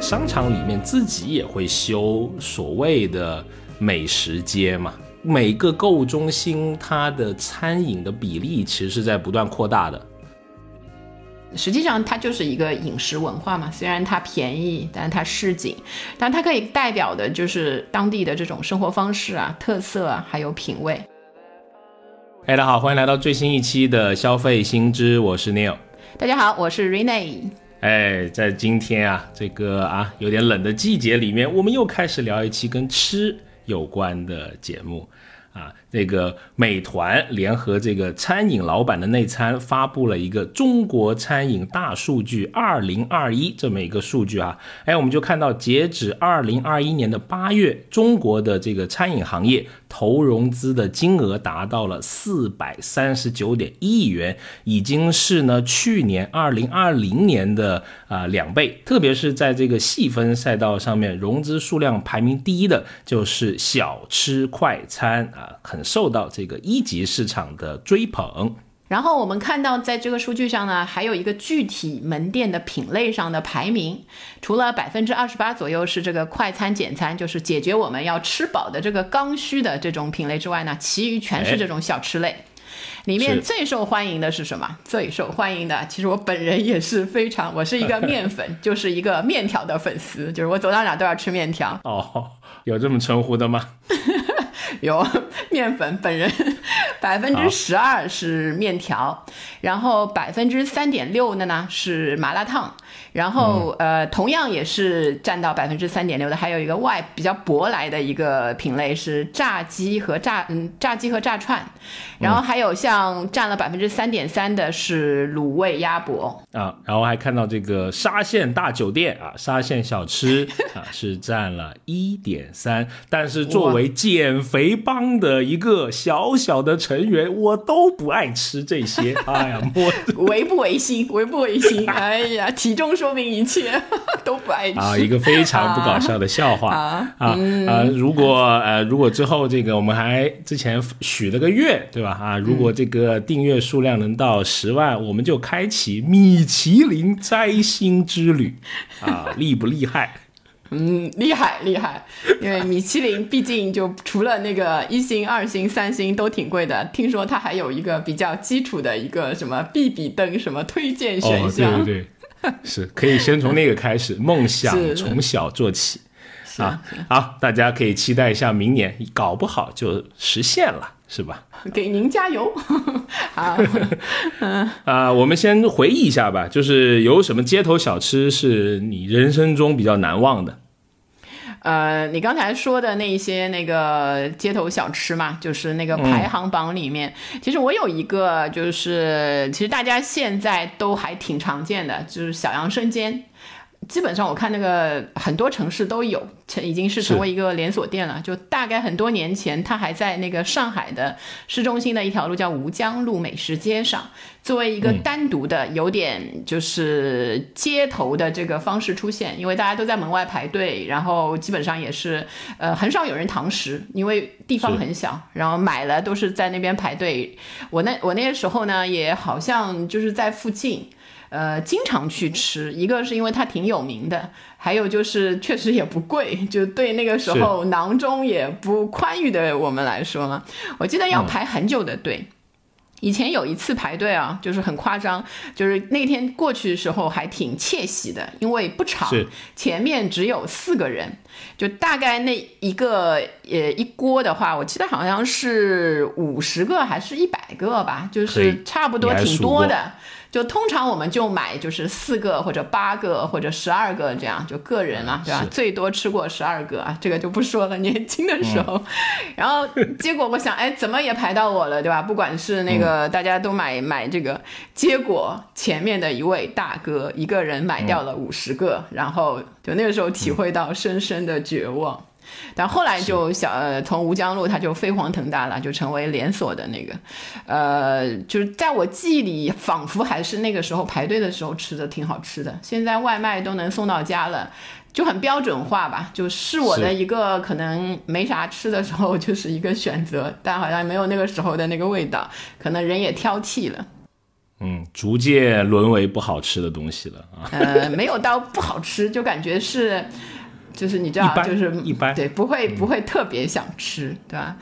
商场里面自己也会修所谓的美食街嘛，每个购物中心它的餐饮的比例其实是在不断扩大的。实际上，它就是一个饮食文化嘛。虽然它便宜，但是它市井，但它可以代表的就是当地的这种生活方式啊、特色啊，还有品味。大家好，欢迎来到最新一期的消费新知，我是 Neil。大家好，我是 Rene。哎，在今天啊，这个啊有点冷的季节里面，我们又开始聊一期跟吃有关的节目。啊，这个美团联合这个餐饮老板的内参发布了一个中国餐饮大数据二零二一这么一个数据啊，哎，我们就看到截止二零二一年的八月，中国的这个餐饮行业投融资的金额达到了四百三十九点一亿元，已经是呢去年二零二零年的啊两倍。特别是在这个细分赛道上面，融资数量排名第一的就是小吃快餐啊。很受到这个一级市场的追捧。然后我们看到，在这个数据上呢，还有一个具体门店的品类上的排名，除了百分之二十八左右是这个快餐简餐，就是解决我们要吃饱的这个刚需的这种品类之外呢，其余全是这种小吃类。里面最受欢迎的是什么？最受欢迎的，其实我本人也是非常，我是一个面粉，就是一个面条的粉丝，就是我走到哪都要吃面条。哦，有这么称呼的吗？有 面粉，本人 百分之十二是面条，然后百分之三点六的呢是麻辣烫。然后，呃，同样也是占到百分之三点六的，还有一个外比较舶来的一个品类是炸鸡和炸嗯炸鸡和炸串，然后还有像占了百分之三点三的是卤味鸭脖啊，然后还看到这个沙县大酒店啊，沙县小吃 啊是占了一点三，但是作为减肥帮的一个小小的成员，我都不爱吃这些，哎呀，我违不违心？违不违心？哎呀，体重。说明一切 都不爱吃啊！一个非常不搞笑的笑话啊啊！如果呃，如果之后这个我们还之前许了个愿，对吧？啊，如果这个订阅数量能到十万，我们就开启米其林摘星之旅啊！厉不厉害？嗯，厉害厉害！因为米其林毕竟就除了那个一星、二星、三星都挺贵的，听说它还有一个比较基础的一个什么必比登什么推荐选项，对对对。是可以先从那个开始，梦想 从小做起啊！好，大家可以期待一下，明年搞不好就实现了，是吧？给您加油！好，啊，我们先回忆一下吧，就是有什么街头小吃是你人生中比较难忘的？呃，你刚才说的那些那个街头小吃嘛，就是那个排行榜里面，其实我有一个，就是其实大家现在都还挺常见的，就是小杨生煎。基本上我看那个很多城市都有，成已经是成为一个连锁店了。就大概很多年前，它还在那个上海的市中心的一条路叫吴江路美食街上，作为一个单独的有点就是街头的这个方式出现。因为大家都在门外排队，然后基本上也是呃很少有人堂食，因为地方很小，然后买了都是在那边排队。我那我那个时候呢，也好像就是在附近。呃，经常去吃，一个是因为它挺有名的，还有就是确实也不贵，就对那个时候囊中也不宽裕的我们来说嘛，我记得要排很久的队。以前有一次排队啊，就是很夸张，就是那天过去的时候还挺窃喜的，因为不长，前面只有四个人，就大概那一个呃一锅的话，我记得好像是五十个还是一百个吧，就是差不多挺多的。就通常我们就买就是四个或者八个或者十二个这样，就个人啊，对吧？最多吃过十二个啊，这个就不说了。年轻的时候，然后结果我想，哎，怎么也排到我了，对吧？不管是那个大家都买买这个，结果前面的一位大哥一个人买掉了五十个，然后就那个时候体会到深深的绝望。但后来就小呃，从吴江路它就飞黄腾达了，就成为连锁的那个，呃，就是在我记忆里，仿佛还是那个时候排队的时候吃的挺好吃的。现在外卖都能送到家了，就很标准化吧，就是我的一个可能没啥吃的时候 就是一个选择，但好像没有那个时候的那个味道，可能人也挑剔了。嗯，逐渐沦为不好吃的东西了啊。呃，没有到不好吃，就感觉是，就是你知道，就是一般对，不会不会特别想吃，对吧？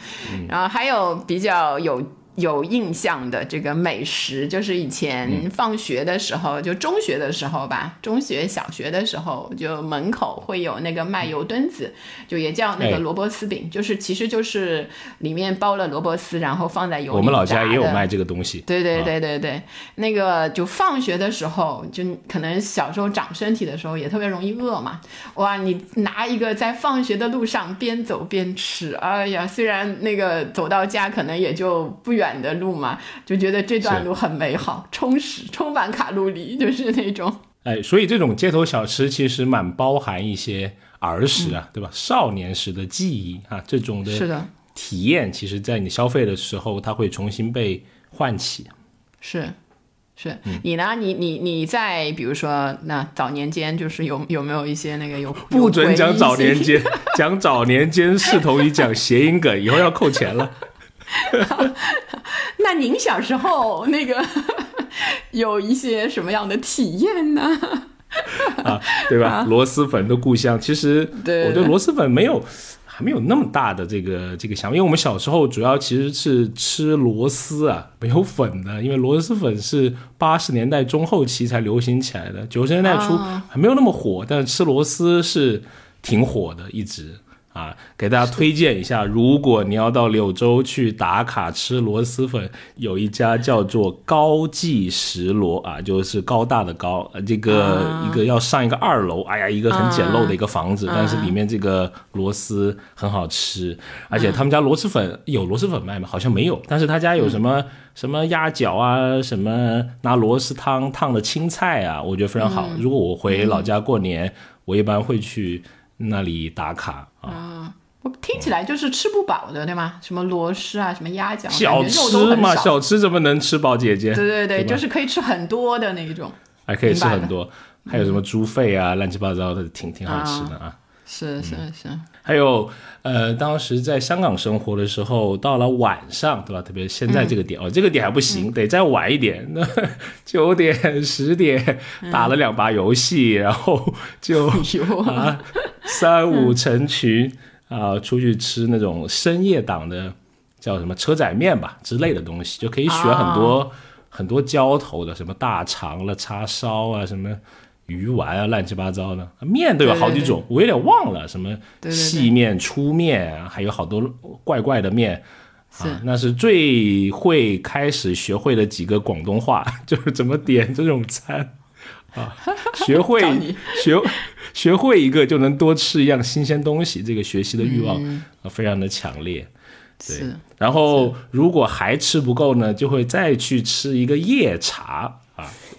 然后还有比较有。有印象的这个美食，就是以前放学的时候，就中学的时候吧，中学、小学的时候，就门口会有那个卖油墩子，就也叫那哎个萝卜丝饼，就是其实就是里面包了萝卜丝，然后放在油里我们老家也有卖这个东西。对对啊对对对，那个就放学的时候，就可能小时候长身体的时候也特别容易饿嘛。哇，你拿一个在放学的路上边走边吃，哎呀，虽然那个走到家可能也就不远的路嘛，就觉得这段路很美好、充实、充满卡路里，就是那种。哎，所以这种街头小吃其实蛮包含一些儿时嗯啊，对吧？少年时的记忆啊，这种的是的，体验，其实在你消费的时候，它会重新被唤起。是。是嗯你呢？你你你在比如说那早年间，就是有有没有一些那个有 不准讲 早年，间，讲早年间视同于讲谐音梗，以后要扣钱了。那您小时候那个 有一些什么样的体验呢？啊，对吧？螺蛳粉的故乡，其实对我对螺蛳粉没有还没有那么大的这个这个想法，因为我们小时候主要其实是吃螺丝啊，没有粉的，因为螺蛳粉是八十年代中后期才流行起来的，九十年代初啊还没有那么火，但是吃螺丝是挺火的，一直。啊，给大家推荐一下，如果你要到柳州去打卡吃螺蛳粉，有一家叫做高记石螺啊，就是高大的高，呃，这个、啊一个要上一个二楼，哎呀，一个很简陋的一个房子，啊但是里面这个螺蛳很好吃，而且他们家螺蛳粉有螺蛳粉卖吗？好像没有，但是他家有什么、什么鸭脚啊，什么拿螺蛳汤烫的青菜啊，我觉得非常好。如果我回老家过年，我一般会去那里打卡啊。我听起来就是吃不饱的，对吗？什么螺蛳啊，什么鸭脚，小吃嘛，小吃怎么能吃饱姐姐？对对对，对就是可以吃很多的那一种。还可以吃很多，还有什么猪肺啊，乱七八糟的，挺挺好吃的啊。是是是，还有，呃，当时在香港生活的时候，到了晚上，对吧？特别现在这个点、哦，这个点还不行，得再晚一点，那九点、十点打了两把游戏，然后就啊三五成群啊出去吃那种深夜档的叫什么车仔面吧之类的东西，就可以选很多、很多浇头的，什么大肠了、叉烧啊，什么鱼丸啊，乱七八糟的。面都有好几种，我有点忘了什么细面、粗面啊，还有好多怪怪的面。啊，那是最会开始学会的几个广东话，就是怎么点这种餐。啊，学会 学学会一个就能多吃一样新鲜东西，这个学习的欲望、嗯。啊非常的强烈。对。是然后如果还吃不够呢，就会再去吃一个夜茶。啊。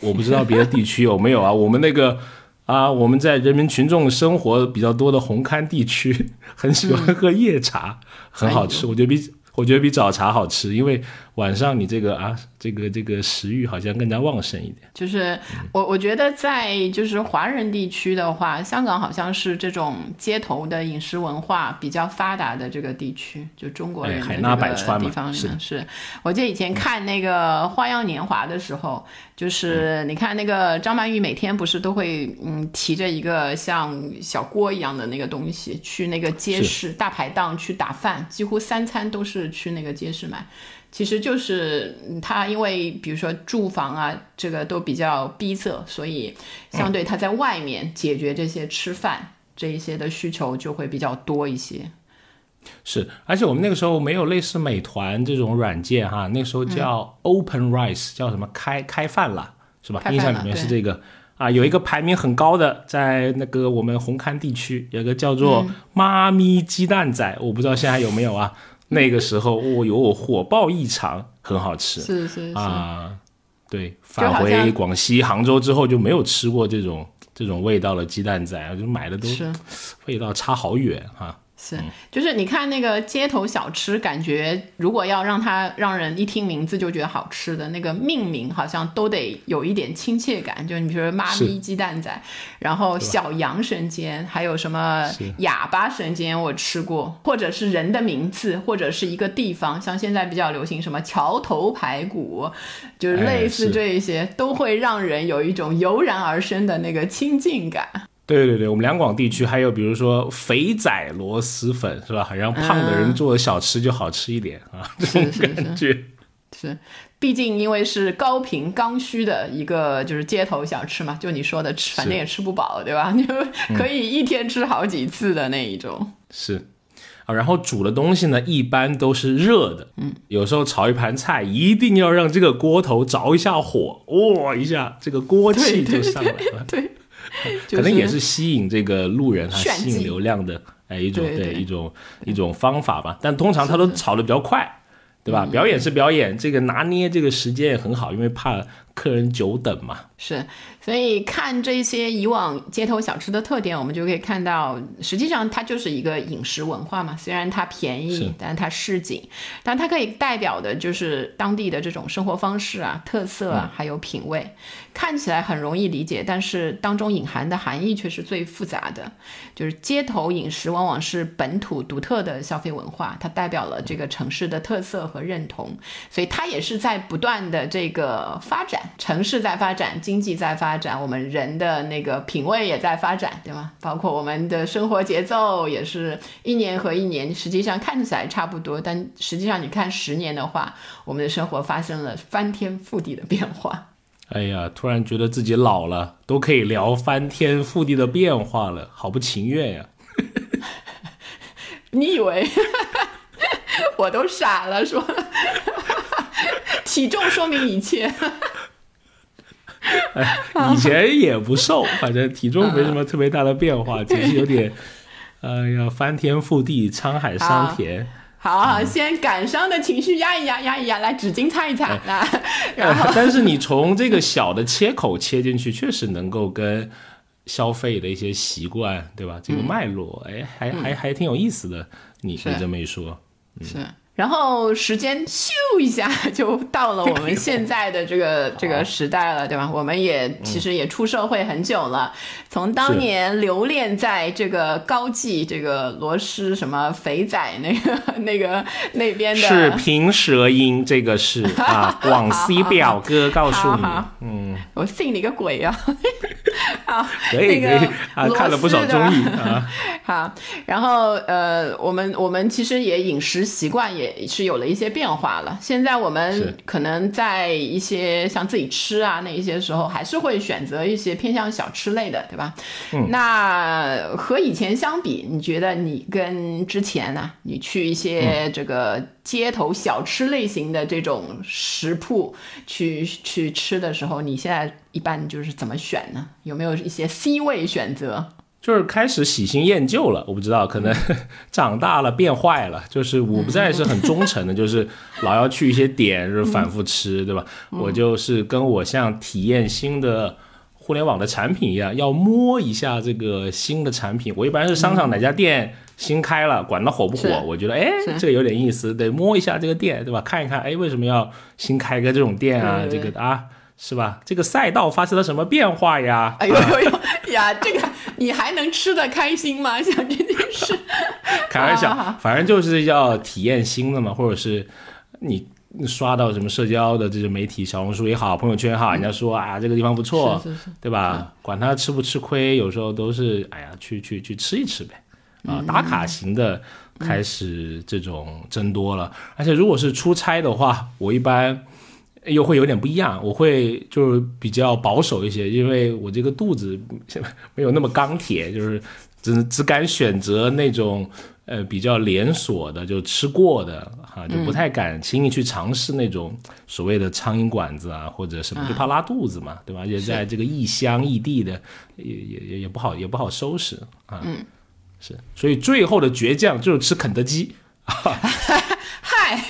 我不知道别的地区有没有啊，我们那个啊，我们在人民群众生活比较多的红勘地区，很喜欢喝夜茶，很好吃，我觉得比。我觉得比早茶好吃，因为晚上你这个啊，这个这个食欲好像更加旺盛一点。就是我我觉得在就是华人地区的话，香港好像是这种街头的饮食文化比较发达的这个地区，就中国人海纳百川嘛地方里是是。我记得以前看那个《花样年华》的时候，就是你看那个张曼玉每天不是都会嗯提着一个像小锅一样的那个东西去那个街市大排档去打饭，几乎三餐都是去那个街市买。其实就是嗯他，因为比如说住房啊，这个都比较逼仄，所以相对他在外面解决这些吃饭这一些的需求就会比较多一些。是，而且我们那个时候没有类似美团这种软件哈，那个时候叫 Open Rice，、叫什么开开饭了，是吧？印象里面是这个啊，有一个排名很高的，在那个我们红磡地区有个叫做嗯妈咪鸡蛋仔，我不知道现在还有没有啊。那个时候哦哟火爆异常，很好吃是是是，啊。对，返回广西杭州之后就没有吃过这种这种味道的鸡蛋仔，就买的都味道差好远哈。是，就是你看那个街头小吃，感觉如果要让它让人一听名字就觉得好吃的那个命名，好像都得有一点亲切感。就你比如说妈咪鸡蛋仔，然后小羊生煎，还有什么哑巴生煎，我吃过，或者是人的名字，或者是一个地方，像现在比较流行什么桥头排骨，就是类似这一些，都会让人有一种油然而生的那个亲近感。对对对，我们两广地区还有比如说肥仔螺蛳粉是吧？好像胖的人做的小吃就好吃一点啊，这种感觉是。毕竟因为是高频刚需的一个就是街头小吃嘛，就你说的吃，反正也吃不饱，对吧？就可以一天吃好几次的那一种。是啊，然后煮的东西呢，一般都是热的。嗯，有时候炒一盘菜，一定要让这个锅头着一下火，哇一下，这个锅气就上来了。对。可能也是吸引这个路人啊，吸引流量的哎一种对一种一种方法吧。但通常他都炒的比较快，对吧？表演是表演，这个拿捏这个时间也很好，因为怕客人久等嘛。是。所以看这些以往街头小吃的特点，我们就可以看到，实际上它就是一个饮食文化嘛。虽然它便宜，但它市井，但它可以代表的就是当地的这种生活方式啊、特色啊，还有品味。看起来很容易理解，但是当中隐含的含义却是最复杂的。就是街头饮食往往是本土独特的消费文化，它代表了这个城市的特色和认同，所以它也是在不断的这个发展，城市在发展，经济在发。展，我们人的那个品味也在发展，对吗？包括我们的生活节奏也是一年和一年，实际上看起来差不多，但实际上你看十年的话，我们的生活发生了翻天覆地的变化。哎呀，突然觉得自己老了，都可以聊翻天覆地的变化了，好不情愿呀！你以为我都傻了？说 体重说明一切。哎，以前也不瘦，反正体重没什么特别大的变化，只是有点，哎呀，翻天覆地，沧海桑田。好好，先感伤的情绪压一压，压一压，来纸巾擦一擦。然后，但是你从这个小的切口切进去，确实能够跟消费的一些习惯，对吧？这个脉络，哎，还还还挺有意思的。你你这么一说，是。然后时间咻一下 就到了我们现在的这个 这个时代了，对吧？我们也其实也出社会很久了，从当年留恋在这个高技这个螺蛳什么肥仔那个那个那边的，是平舌音，这个是 啊，广西表哥告诉你，嗯，我信你个鬼啊！好，可以可以啊，看了不少综艺啊。好，然后呃，我们我们其实也饮食习惯也。是有了一些变化了。现在我们可能在一些像自己吃啊那一些时候，还是会选择一些偏向小吃类的，对吧？嗯。那和以前相比，你觉得你跟之前呢？你去一些这个街头小吃类型的这种食铺去去吃的时候，你现在一般就是怎么选呢？有没有一些 C 位选择？就是开始喜新厌旧了，我不知道，可能 长大了变坏了。就是我不再是很忠诚的，就是老要去一些点，就是反复吃，对吧？我就是跟我像体验新的互联网的产品一样，要摸一下这个新的产品。我一般是商场哪家店新开了，管它火不火，我觉得哎，这个有点意思，得摸一下这个店，对吧？看一看，哎，为什么要新开个这种店啊？这个啊。是吧？这个赛道发生了什么变化呀？哎呦呦呦呀！这个你还能吃得开心吗？想这件事，开玩笑，反正就是要体验新的嘛，或者是你刷到什么社交的这些媒体，小红书也好，朋友圈也好，人家说啊这个地方不错，对吧？管他吃不吃亏，有时候都是哎呀去去去吃一吃呗。啊，打卡型的开始这种增多了，而且如果是出差的话，我一般。又会有点不一样，我会就是比较保守一些，因为我这个肚子 没有那么钢铁，就是只只敢选择那种呃比较连锁的，就吃过的哈，就不太敢轻易去尝试那种所谓的苍蝇馆子啊或者什么，就怕拉肚子嘛，对吧？而且在这个异乡异地的，也也也也不好也不好收拾啊，是，所以最后的倔强就是吃肯德基。嗨，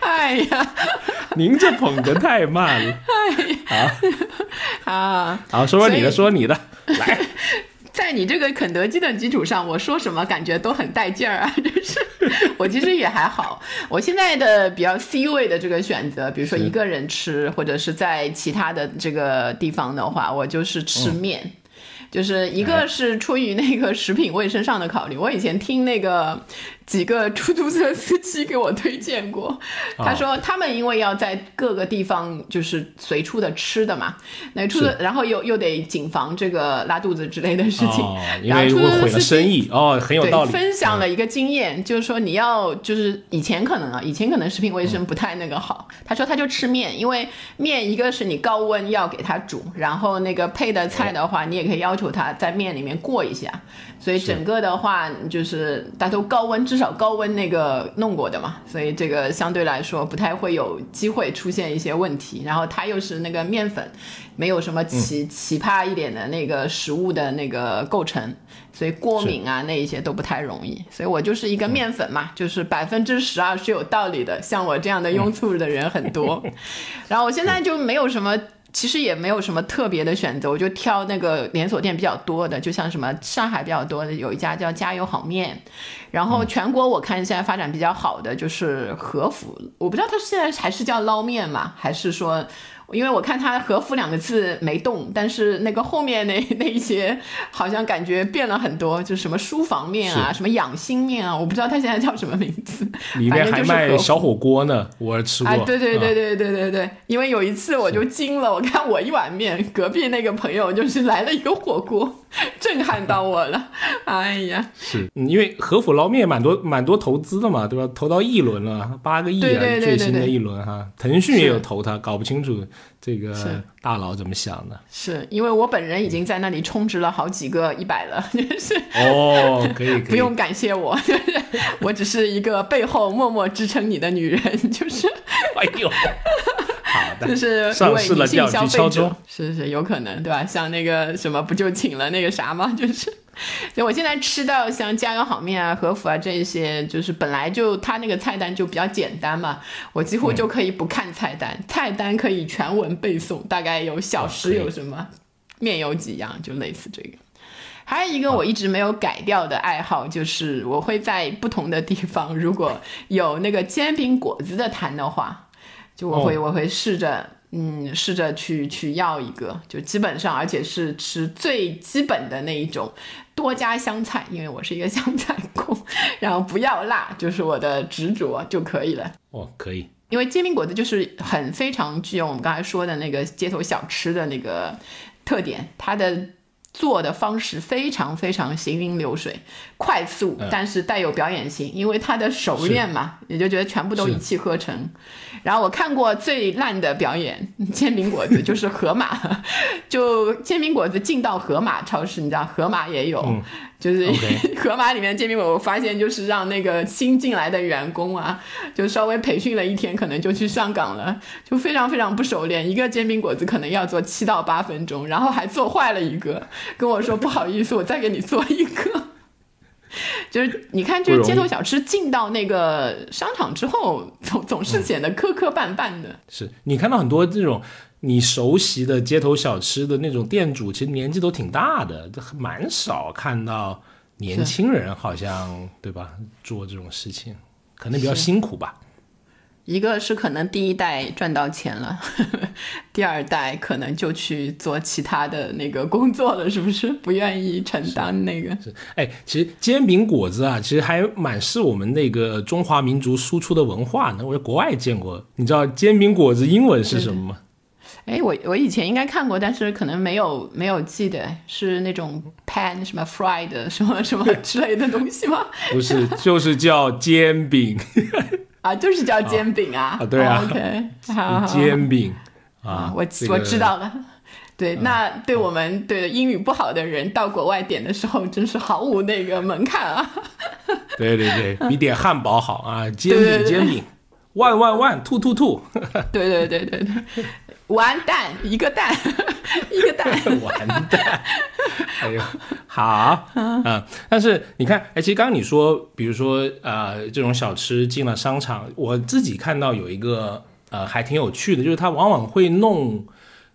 哎呀。您这捧得太慢了，好，好，好，说说你的，说你的，来，在你这个肯德基的基础上，我说什么感觉都很带劲儿啊！就是我其实也还好，我现在的比较 C 位的这个选择，比如说一个人吃，或者是在其他的这个地方的话，我就是吃面。就是一个是出于那个食品卫生上的考虑，我以前听那个几个出租车司机给我推荐过，他说他们因为要在各个地方就是随处的吃的嘛，那出租然后又又得谨防这个拉肚子之类的事情，然后出租车毁了生意哦，很有道理。分享了一个经验，就是说你要就是以前可能啊，以前可能食品卫生不太那个好，他说他就吃面，因为面一个是你高温要给它煮，然后那个配的菜的话，你也可以要求它在面里面过一下，所以整个的话就是大家都高温，至少高温那个弄过的嘛，所以这个相对来说不太会有机会出现一些问题。然后它又是那个面粉，没有什么奇奇葩一点的那个食物的那个构成，所以过敏啊那一些都不太容易。所以我就是一个面粉嘛，就是百分之十二是有道理的。像我这样的庸醋的人很多，然后我现在就没有什么。其实也没有什么特别的选择，我就挑那个连锁店比较多的，就像什么上海比较多的有一家叫加油好面，然后全国我看现在发展比较好的就是和府，我不知道它现在还是叫捞面嘛，还是说。因为我看他“和服”两个字没动，但是那个后面那 那一些好像感觉变了很多，就是什么书房面啊，什么养心面啊，我不知道他现在叫什么名字。里面还卖小火锅呢，我吃过。对对对对对对对，因为有一次我就惊了，我看我一碗面，隔壁那个朋友就是来了一个火锅。震撼到我了，哎呀，是因为和府捞面蛮多蛮多投资的嘛，对吧？投到一轮了，八个亿啊，最新的一轮哈。腾讯也有投他，搞不清楚这个大佬怎么想的。是因为我本人已经在那里充值了好几个一百了，就是哦，可以，不用感谢我，就是我只是一个背后默默支撑你的女人，就是，哎呦。就是上市了，消费敲钟，是是有可能，对吧？像那个什么，不就请了那个啥吗？就是，所以我现在吃到像家油好面啊、和服啊这一些，就是本来就它那个菜单就比较简单嘛，我几乎就可以不看菜单，菜单可以全文背诵，大概有小食有什么，面有几样，就类似这个。还有一个我一直没有改掉的爱好，就是我会在不同的地方，如果有那个煎饼果子的摊的话。就我会我会试着嗯试着去去要一个，就基本上而且是吃最基本的那一种，多加香菜，因为我是一个香菜控，然后不要辣，就是我的执着就可以了。哦，可以，因为煎饼果子就是很非常具有我们刚才说的那个街头小吃的那个特点，它的。做的方式非常非常行云流水，快速，但是带有表演性，因为他的熟练嘛，也就觉得全部都一气呵成。然后我看过最烂的表演，煎饼果子就是盒马，就煎饼果子进到盒马超市，你知道盒马也有。就是 盒马里面煎饼果我发现就是让那个新进来的员工啊，就稍微培训了一天，可能就去上岗了，就非常非常不熟练。一个煎饼果子可能要做七到八分钟，然后还做坏了一个，跟我说不好意思，我再给你做一个。就是你看，就是街头小吃进到那个商场之后，总总是显得磕磕绊绊的。是你看到很多这种。你熟悉的街头小吃的那种店主，其实年纪都挺大的，蛮少看到年轻人，好像对吧？做这种事情可能比较辛苦吧。一个是可能第一代赚到钱了，第二代可能就去做其他的那个工作了，是不是？不愿意承担那个。是哎，其实煎饼果子啊，其实还蛮是我们那个中华民族输出的文化呢。我在国外见过，你知道煎饼果子英文是什么吗？哎，我我以前应该看过，但是可能没有没有记得是那种 pan 什么 fried 什么什么 之类的东西吗？不是，就是叫煎饼 啊，就是叫煎饼啊。啊，对啊，OK，煎饼啊，我我知道了。对，那对我们对英语不好的人到国外点的时候，真是毫无那个门槛啊。对对对，比点汉堡好啊，煎饼煎饼，万万万，吐吐吐。对对对对对。完蛋，一个蛋，一个蛋，完蛋。哎呦，好，嗯，但是你看，哎，其实刚刚你说，比如说，呃，这种小吃进了商场，我自己看到有一个，呃，还挺有趣的，就是它往往会弄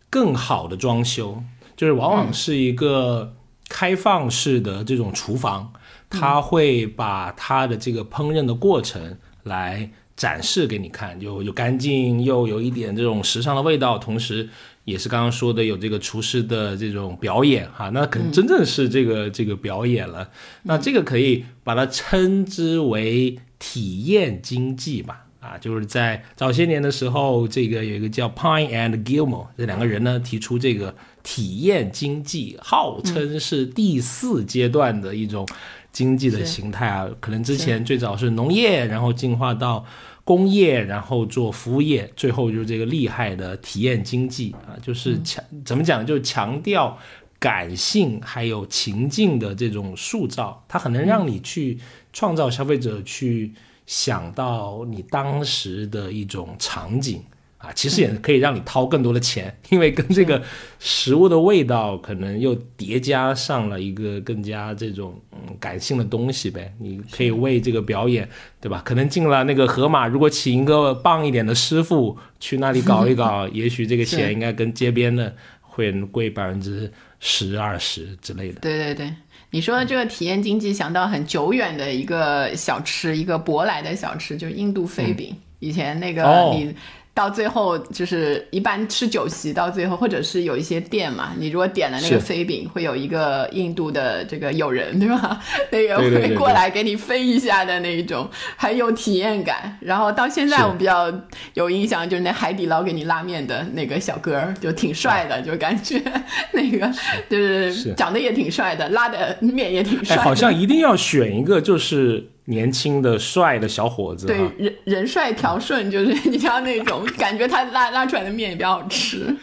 更好的装修，就是往往是一个。开放式的这种厨房，它会把它的这个烹饪的过程来展示给你看，就又干净又有一点这种时尚的味道，同时也是刚刚说的有这个厨师的这种表演哈，那可能真正是这个这个表演了。那这个可以把它称之为体验经济吧。啊，就是在早些年的时候，这个有一个叫 Pine and Gilmore 这两个人呢提出这个体验经济，号称是第四阶段的一种经济的形态啊。可能之前最早是农业，然后进化到工业，然后做服务业，最后就是这个厉害的体验经济啊，就是强怎么讲，就强调感性还有情境的这种塑造，它很能让你去创造消费者去。想到你当时的一种场景啊，其实也可以让你掏更多的钱，因为跟这个食物的味道可能又叠加上了一个更加这种嗯感性的东西呗。你可以为这个表演，对吧？可能进了那个河马，如果请一个棒一点的师傅去那里搞一搞，也许这个钱应该跟街边的会贵百分之十二十之类的。对对对。你说的这个体验经济，想到很久远的一个小吃，一个舶来的小吃，就是印度飞饼。以前那个你。到最后就是一般吃酒席，到最后或者是有一些店嘛，你如果点了那个飞饼，会有一个印度的这个友人，对吧？那个会过来给你飞一下的那一种，很有体验感。然后到现在我比较有印象，就是那海底捞给你拉面的那个小哥，就挺帅的，就感觉 那个就是长得也挺帅的，拉的面也挺帅。好像一定要选一个就是。年轻的帅的小伙子，对人人帅条顺，就是你像那种 感觉，他拉拉出来的面也比较好吃。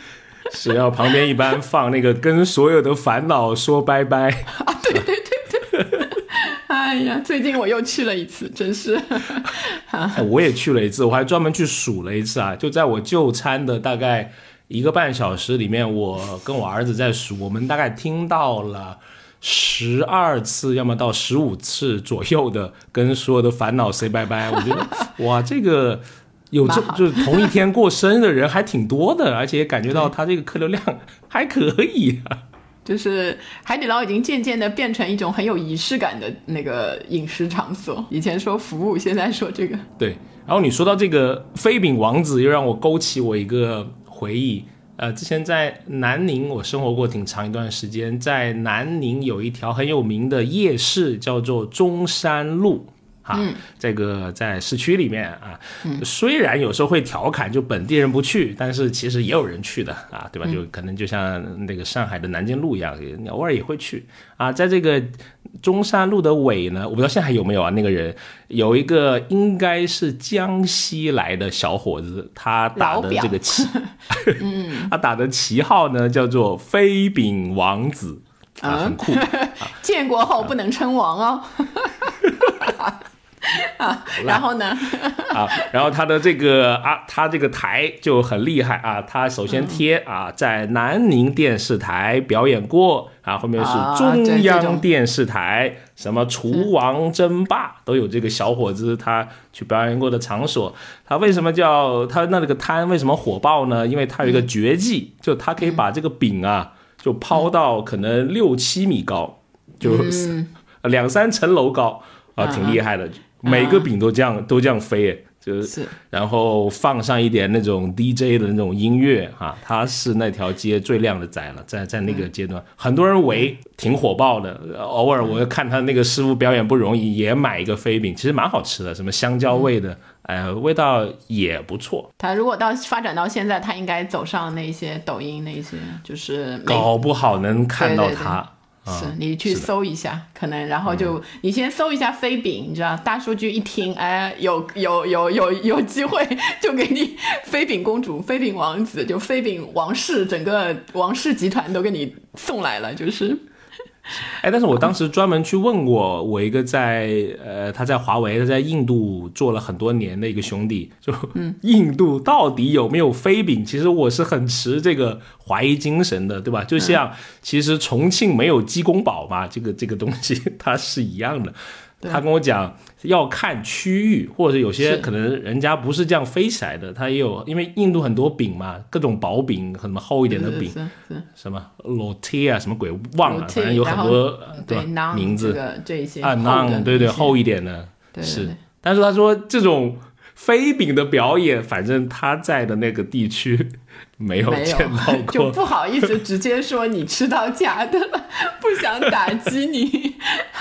是要旁边一般放那个跟所有的烦恼说拜拜啊！对对对对，哎呀，最近我又去了一次，真是。我也去了一次，我还专门去数了一次啊！就在我就餐的大概一个半小时里面，我跟我儿子在数，我们大概听到了。十二次，要么到十五次左右的跟所有的烦恼 say 拜拜。我觉得 哇，这个有这就是同一天过生日的人还挺多的，而且感觉到他这个客流量还可以啊。就是海底捞已经渐渐的变成一种很有仪式感的那个饮食场所。以前说服务，现在说这个。对，然后你说到这个飞饼王子，又让我勾起我一个回忆。呃，之前在南宁，我生活过挺长一段时间，在南宁有一条很有名的夜市，叫做中山路。啊，这个在市区里面啊，虽然有时候会调侃，就本地人不去，但是其实也有人去的啊，对吧？就可能就像那个上海的南京路一样，你偶尔也会去啊。在这个中山路的尾呢，我不知道现在还有没有啊。那个人有一个应该是江西来的小伙子，他打的这个旗，嗯，他打的旗号呢叫做飞饼王子啊，很酷。建国后不能称王哦。啊，然后呢？啊，然后他的这个啊，他这个台就很厉害啊。他首先贴啊，在南宁电视台表演过啊，后面是中央电视台，什么厨王争霸都有这个小伙子他去表演过的场所。他为什么叫他那个摊为什么火爆呢？因为他有一个绝技，就他可以把这个饼啊，就抛到可能六七米高，就是 两三层楼高啊，挺厉害的。每个饼都这样都这样飞，就是，然后放上一点那种 DJ 的那种音乐哈，他是那条街最靓的仔了，在在那个阶段，很多人围，挺火爆的。偶尔我看他那个师傅表演不容易，也买一个飞饼，其实蛮好吃的，什么香蕉味的，哎，味道也不错。他如果到发展到现在，他应该走上那些抖音那些，就是搞不好能看到他。是你去搜一下，可能然后就你先搜一下飞饼，你知道大数据一听，哎，有有有有有机会就给你 飞饼公主、飞饼王子，就飞饼王室整个王室集团都给你送来了，就是。哎，但是我当时专门去问过我一个在呃，他在华为，他在印度做了很多年的一个兄弟，就 印度到底有没有飞饼？其实我是很持这个怀疑精神的，对吧？就像其实重庆没有鸡公煲嘛，这个这个东西 它是一样的。对。他跟我讲要看区域，或者有些可能人家不是这样飞起来的，他也有，因为印度很多饼嘛，各种薄饼，什么厚一点的饼，什么 roti 啊，什么鬼忘了，反正有很多呃对名字。啊厚的，naan，对对，厚一点的，是。但是他说这种飞饼的表演，反正他在的那个地区 没有没见到有，就。不好意思直接说你吃到假的了，不想打击你。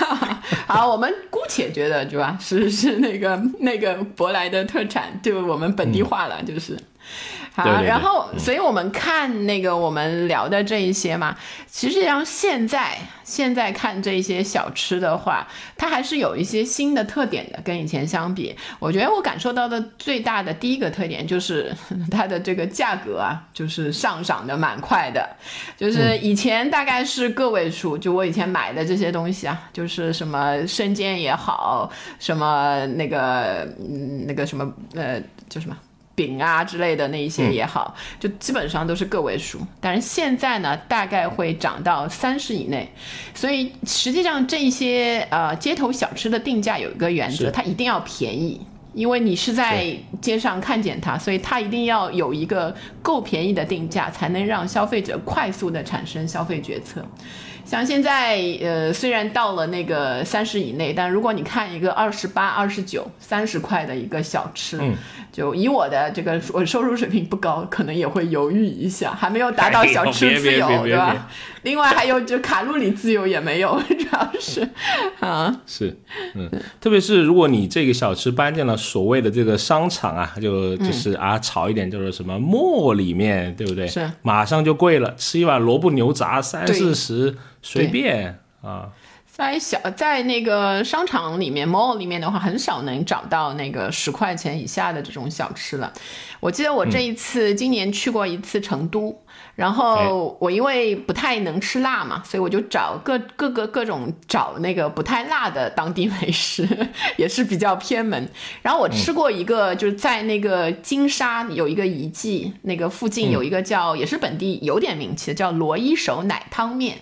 好，我们姑且觉得，是吧？是是那个那个舶来的特产，就我们本地化了，就是。好，对对对然后，所以我们看那个我们聊的这一些嘛，其实像现在现在看这些小吃的话，它还是有一些新的特点的，跟以前相比，我觉得我感受到的最大的第一个特点就是 它的这个价格啊，就是上涨的蛮快的，就是以前大概是个位数，就我以前买的这些东西啊，就是什么生煎也好，什么那个嗯那个什么呃叫什么。饼啊之类的那一些也好，就基本上都是个位数。但是现在呢，大概会涨到三十以内，所以实际上这些呃街头小吃的定价有一个原则，它一定要便宜。因为你是在街上看见它，所以它一定要有一个够便宜的定价，才能让消费者快速的产生消费决策。像现在，呃，虽然到了那个三十以内，但如果你看一个二十八、二十九、三十块的一个小吃，嗯就以我的这个我收入水平不高，可能也会犹豫一下，还没有达到小吃自由，对吧？另外还有就卡路里自由也没有，主要是啊，是，嗯，特别是如果你这个小吃搬进了所谓的这个商场啊，就就是啊炒一点就是什么沫里面，对不对？是，马上就贵了，吃一碗萝卜牛杂三四十随便啊，在小在那个商场里面 mall 里面的话，很少能找到那个十块钱以下的这种小吃了。我记得我这一次、今年去过一次成都，然后我因为不太能吃辣嘛，所以我就找各各个各种找那个不太辣的当地美食，也是比较偏门。然后我吃过一个，就是在那个金沙有一个遗迹，那个附近有一个叫、也是本地有点名气的，叫罗一手奶汤面。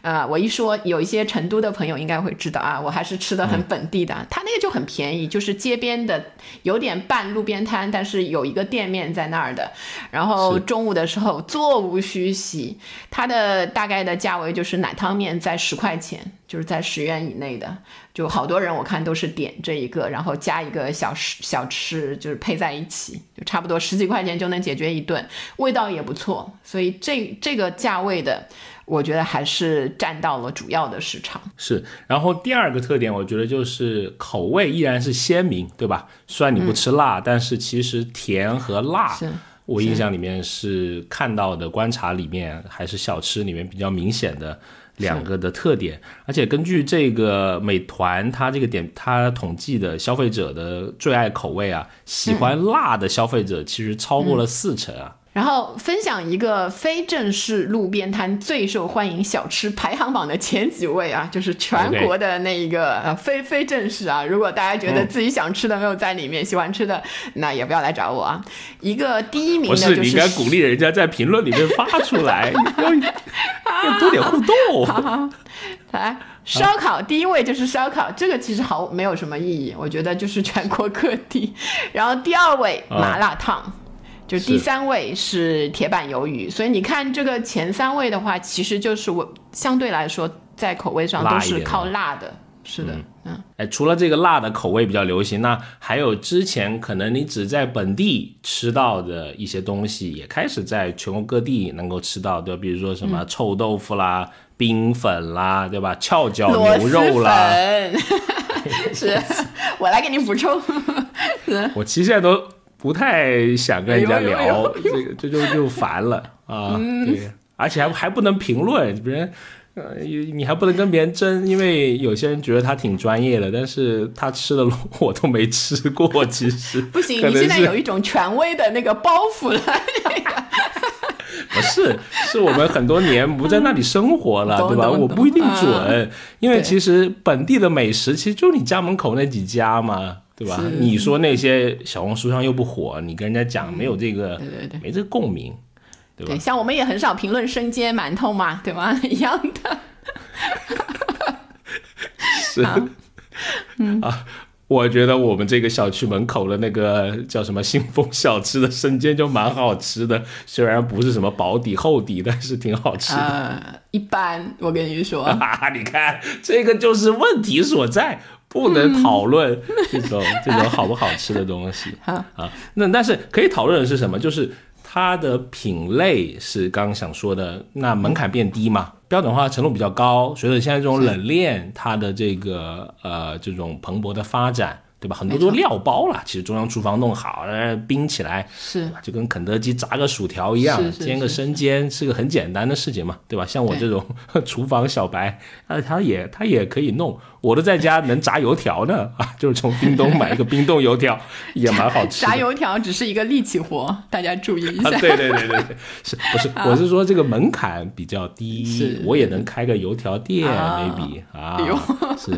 呃，我一说有一些成都的朋友应该会知道啊，我还是吃的很本地的。它那个就很便宜，就是街边的，有点半路边摊，但是有一个店面在那儿的。然后中午的时候坐无虚席，它的大概的价位就是奶汤面在十块钱，就是在十元以内的。就好多人我看都是点这一个，然后加一个小吃小吃，就是配在一起，就差不多十几块钱就能解决一顿，味道也不错。所以这这个价位的。我觉得还是占到了主要的市场。是。然后第二个特点，我觉得就是口味依然是鲜明，对吧？虽然你不吃辣，但是其实甜和辣。是我印象里面是看到的，观察里面还是小吃里面比较明显的两个的特点，而且根据这个美团它这个点它统计的消费者的最爱口味啊，喜欢辣的消费者其实超过了四成啊。然后分享一个非正式路边摊最受欢迎小吃排行榜的前几位啊，就是全国的那一个呃非非正式啊。如果大家觉得自己想吃的没有在里面，喜欢吃的那也不要来找我啊。一个第一名不，的就是你应该鼓励人家在评论里面发出来，要要多点互动。来，烧烤第一位就是烧烤，这个其实毫没有什么意义，我觉得就是全国各地。然后第二位麻辣烫。就第三位是铁板鱿鱼，所以你看这个前三位的话，其实就是我相对来说在口味上都是靠辣的，是的，嗯，哎，除了这个辣的口味比较流行，那还有之前可能你只在本地吃到的一些东西，也开始在全国各地能够吃到，对吧？比如说什么臭豆腐啦、冰粉啦，对吧？翘脚牛肉啦，是 我来给你补充。我其实现在都。不太想跟人家聊这个，这就就烦了啊！嗯对，而且还还不能评论，别人呃，你还不能跟别人争，因为有些人觉得他挺专业的，但是他吃的我都没吃过，其实 不行，你现在有一种权威的那个包袱了。不是，是我们很多年不在那里生活了，对吧？我不一定准，因为其实本地的美食其实就你家门口那几家嘛。对吧？你说那些小红书上又不火，你跟人家讲没有这个，对对对，没这个共鸣，对吧？对，像我们也很少评论生煎馒头嘛，对吗？一样的。是。嗯啊。我觉得我们这个小区门口的那个叫什么信丰小吃的生煎就蛮好吃的，虽然不是什么薄底厚底，但是挺好吃的。呃，一般，我跟你说，你看这个就是问题所在，不能讨论这种 这种好不好吃的东西啊。那但是可以讨论的是什么？就是它的品类是刚刚想说的，那门槛变低嘛。标准化程度比较高，随着现在这种冷链，它的这个呃这种蓬勃的发展。对吧？很多都料包了，其实中央厨房弄好了，冰起来，是就跟肯德基炸个薯条一样，煎个生煎是个很简单的事情嘛，对吧？像我这种 厨房小白，呃，他也他也可以弄，我都在家能炸油条呢 啊，就是从冰冻买一个冰冻油条，也蛮好吃。炸油条只是一个力气活，大家注意一下。对对对对对，是不是？我是说这个门槛比较低，我也能开个油条店，maybe 啊，是。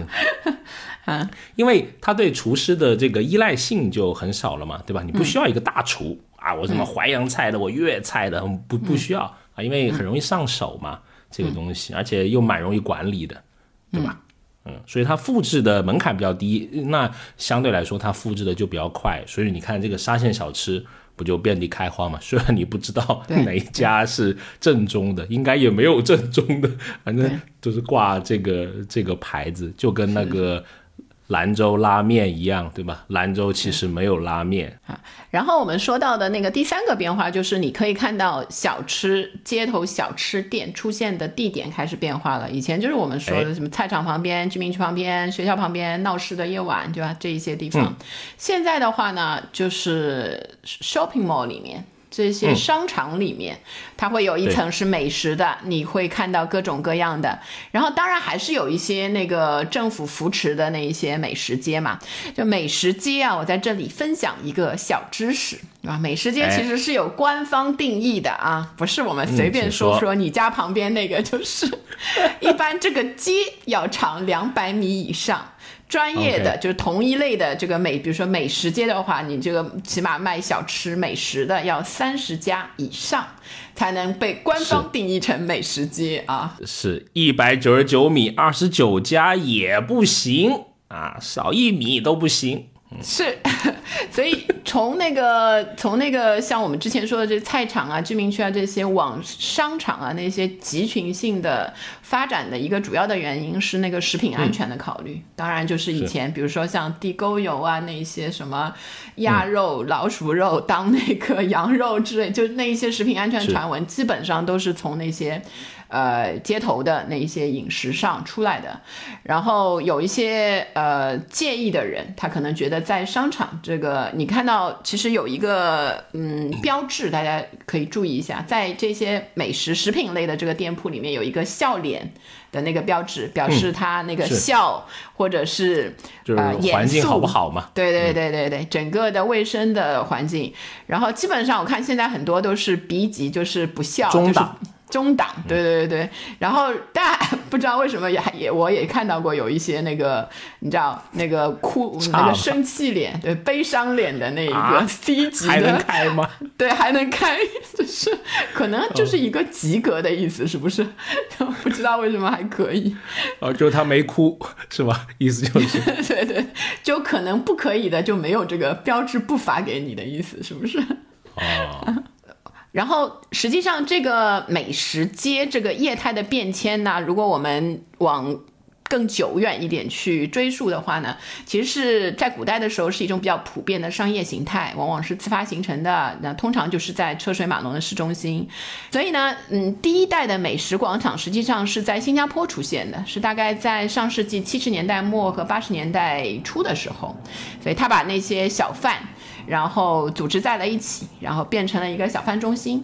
啊，因为他对厨师的这个依赖性就很少了嘛，对吧？你不需要一个大厨啊，我什么淮扬菜的，我粤菜的，不不需要啊，因为很容易上手嘛，这个东西，而且又蛮容易管理的，对吧？嗯，所以它复制的门槛比较低，那相对来说它复制的就比较快，所以你看这个沙县小吃不就遍地开花嘛？虽然你不知道哪一家是正宗的，应该也没有正宗的，反正就是挂这个这个牌子，就跟那个。兰州拉面一样，对吧？兰州其实没有拉面啊。然后我们说到的那个第三个变化，就是你可以看到小吃街头小吃店出现的地点开始变化了。以前就是我们说的什么菜场旁边、居民区旁边、学校旁边、闹市的夜晚，对吧？这一些地方。现在的话呢，就是 shopping mall 里面。这些商场里面，它会有一层是美食的，你会看到各种各样的。然后当然还是有一些那个政府扶持的那一些美食街嘛。就美食街啊，我在这里分享一个小知识，对吧？美食街其实是有官方定义的啊，不是我们随便说说。你家旁边那个就是，一般这个街要长两百米以上。专业的就是同一类的这个美，比如说美食街的话，你这个起码卖小吃美食的要三十家以上，才能被官方定义成美食街啊。是一百九十九米，二十九家也不行啊，少一米都不行。是，所以从那个从那个像我们之前说的这菜场啊、居民区啊这些往商场啊那些集群性的发展的一个主要的原因是那个食品安全的考虑。当然，就是以前比如说像地沟油啊那些什么鸭肉、老鼠肉当那个 羊肉之类，就那一些食品安全传闻，基本上都是从那些。呃，街头的那一些饮食上出来的，然后有一些呃介意的人，他可能觉得在商场这个，你看到其实有一个嗯标志，大家可以注意一下，在这些美食食品类的这个店铺里面有一个笑脸的那个标志，表示他那个笑或者是就是环境好不好嘛？对对对对对，整个的卫生的环境，然后基本上我看现在很多都是 B 级，就是不笑，中档。中档，对对对对，然后但不知道为什么也也我也看到过有一些那个你知道那个哭那个生气脸，对悲伤脸的那一个 C 级的还能开吗？对，还能开，就是可能就是一个及格的意思，是不是？不知道为什么还可以。哦，就他没哭是吧？意思就是。对对，就可能不可以的就没有这个标志不发给你的意思，是不是？哦。然后，实际上这个美食街这个业态的变迁呢，如果我们往更久远一点去追溯的话呢，其实是在古代的时候是一种比较普遍的商业形态，往往是自发形成的。那通常就是在车水马龙的市中心。所以呢，嗯，第一代的美食广场实际上是在新加坡出现的，是大概在上世纪七十年代末和八十年代初的时候。所以他把那些小贩。然后组织在了一起，然后变成了一个小贩中心。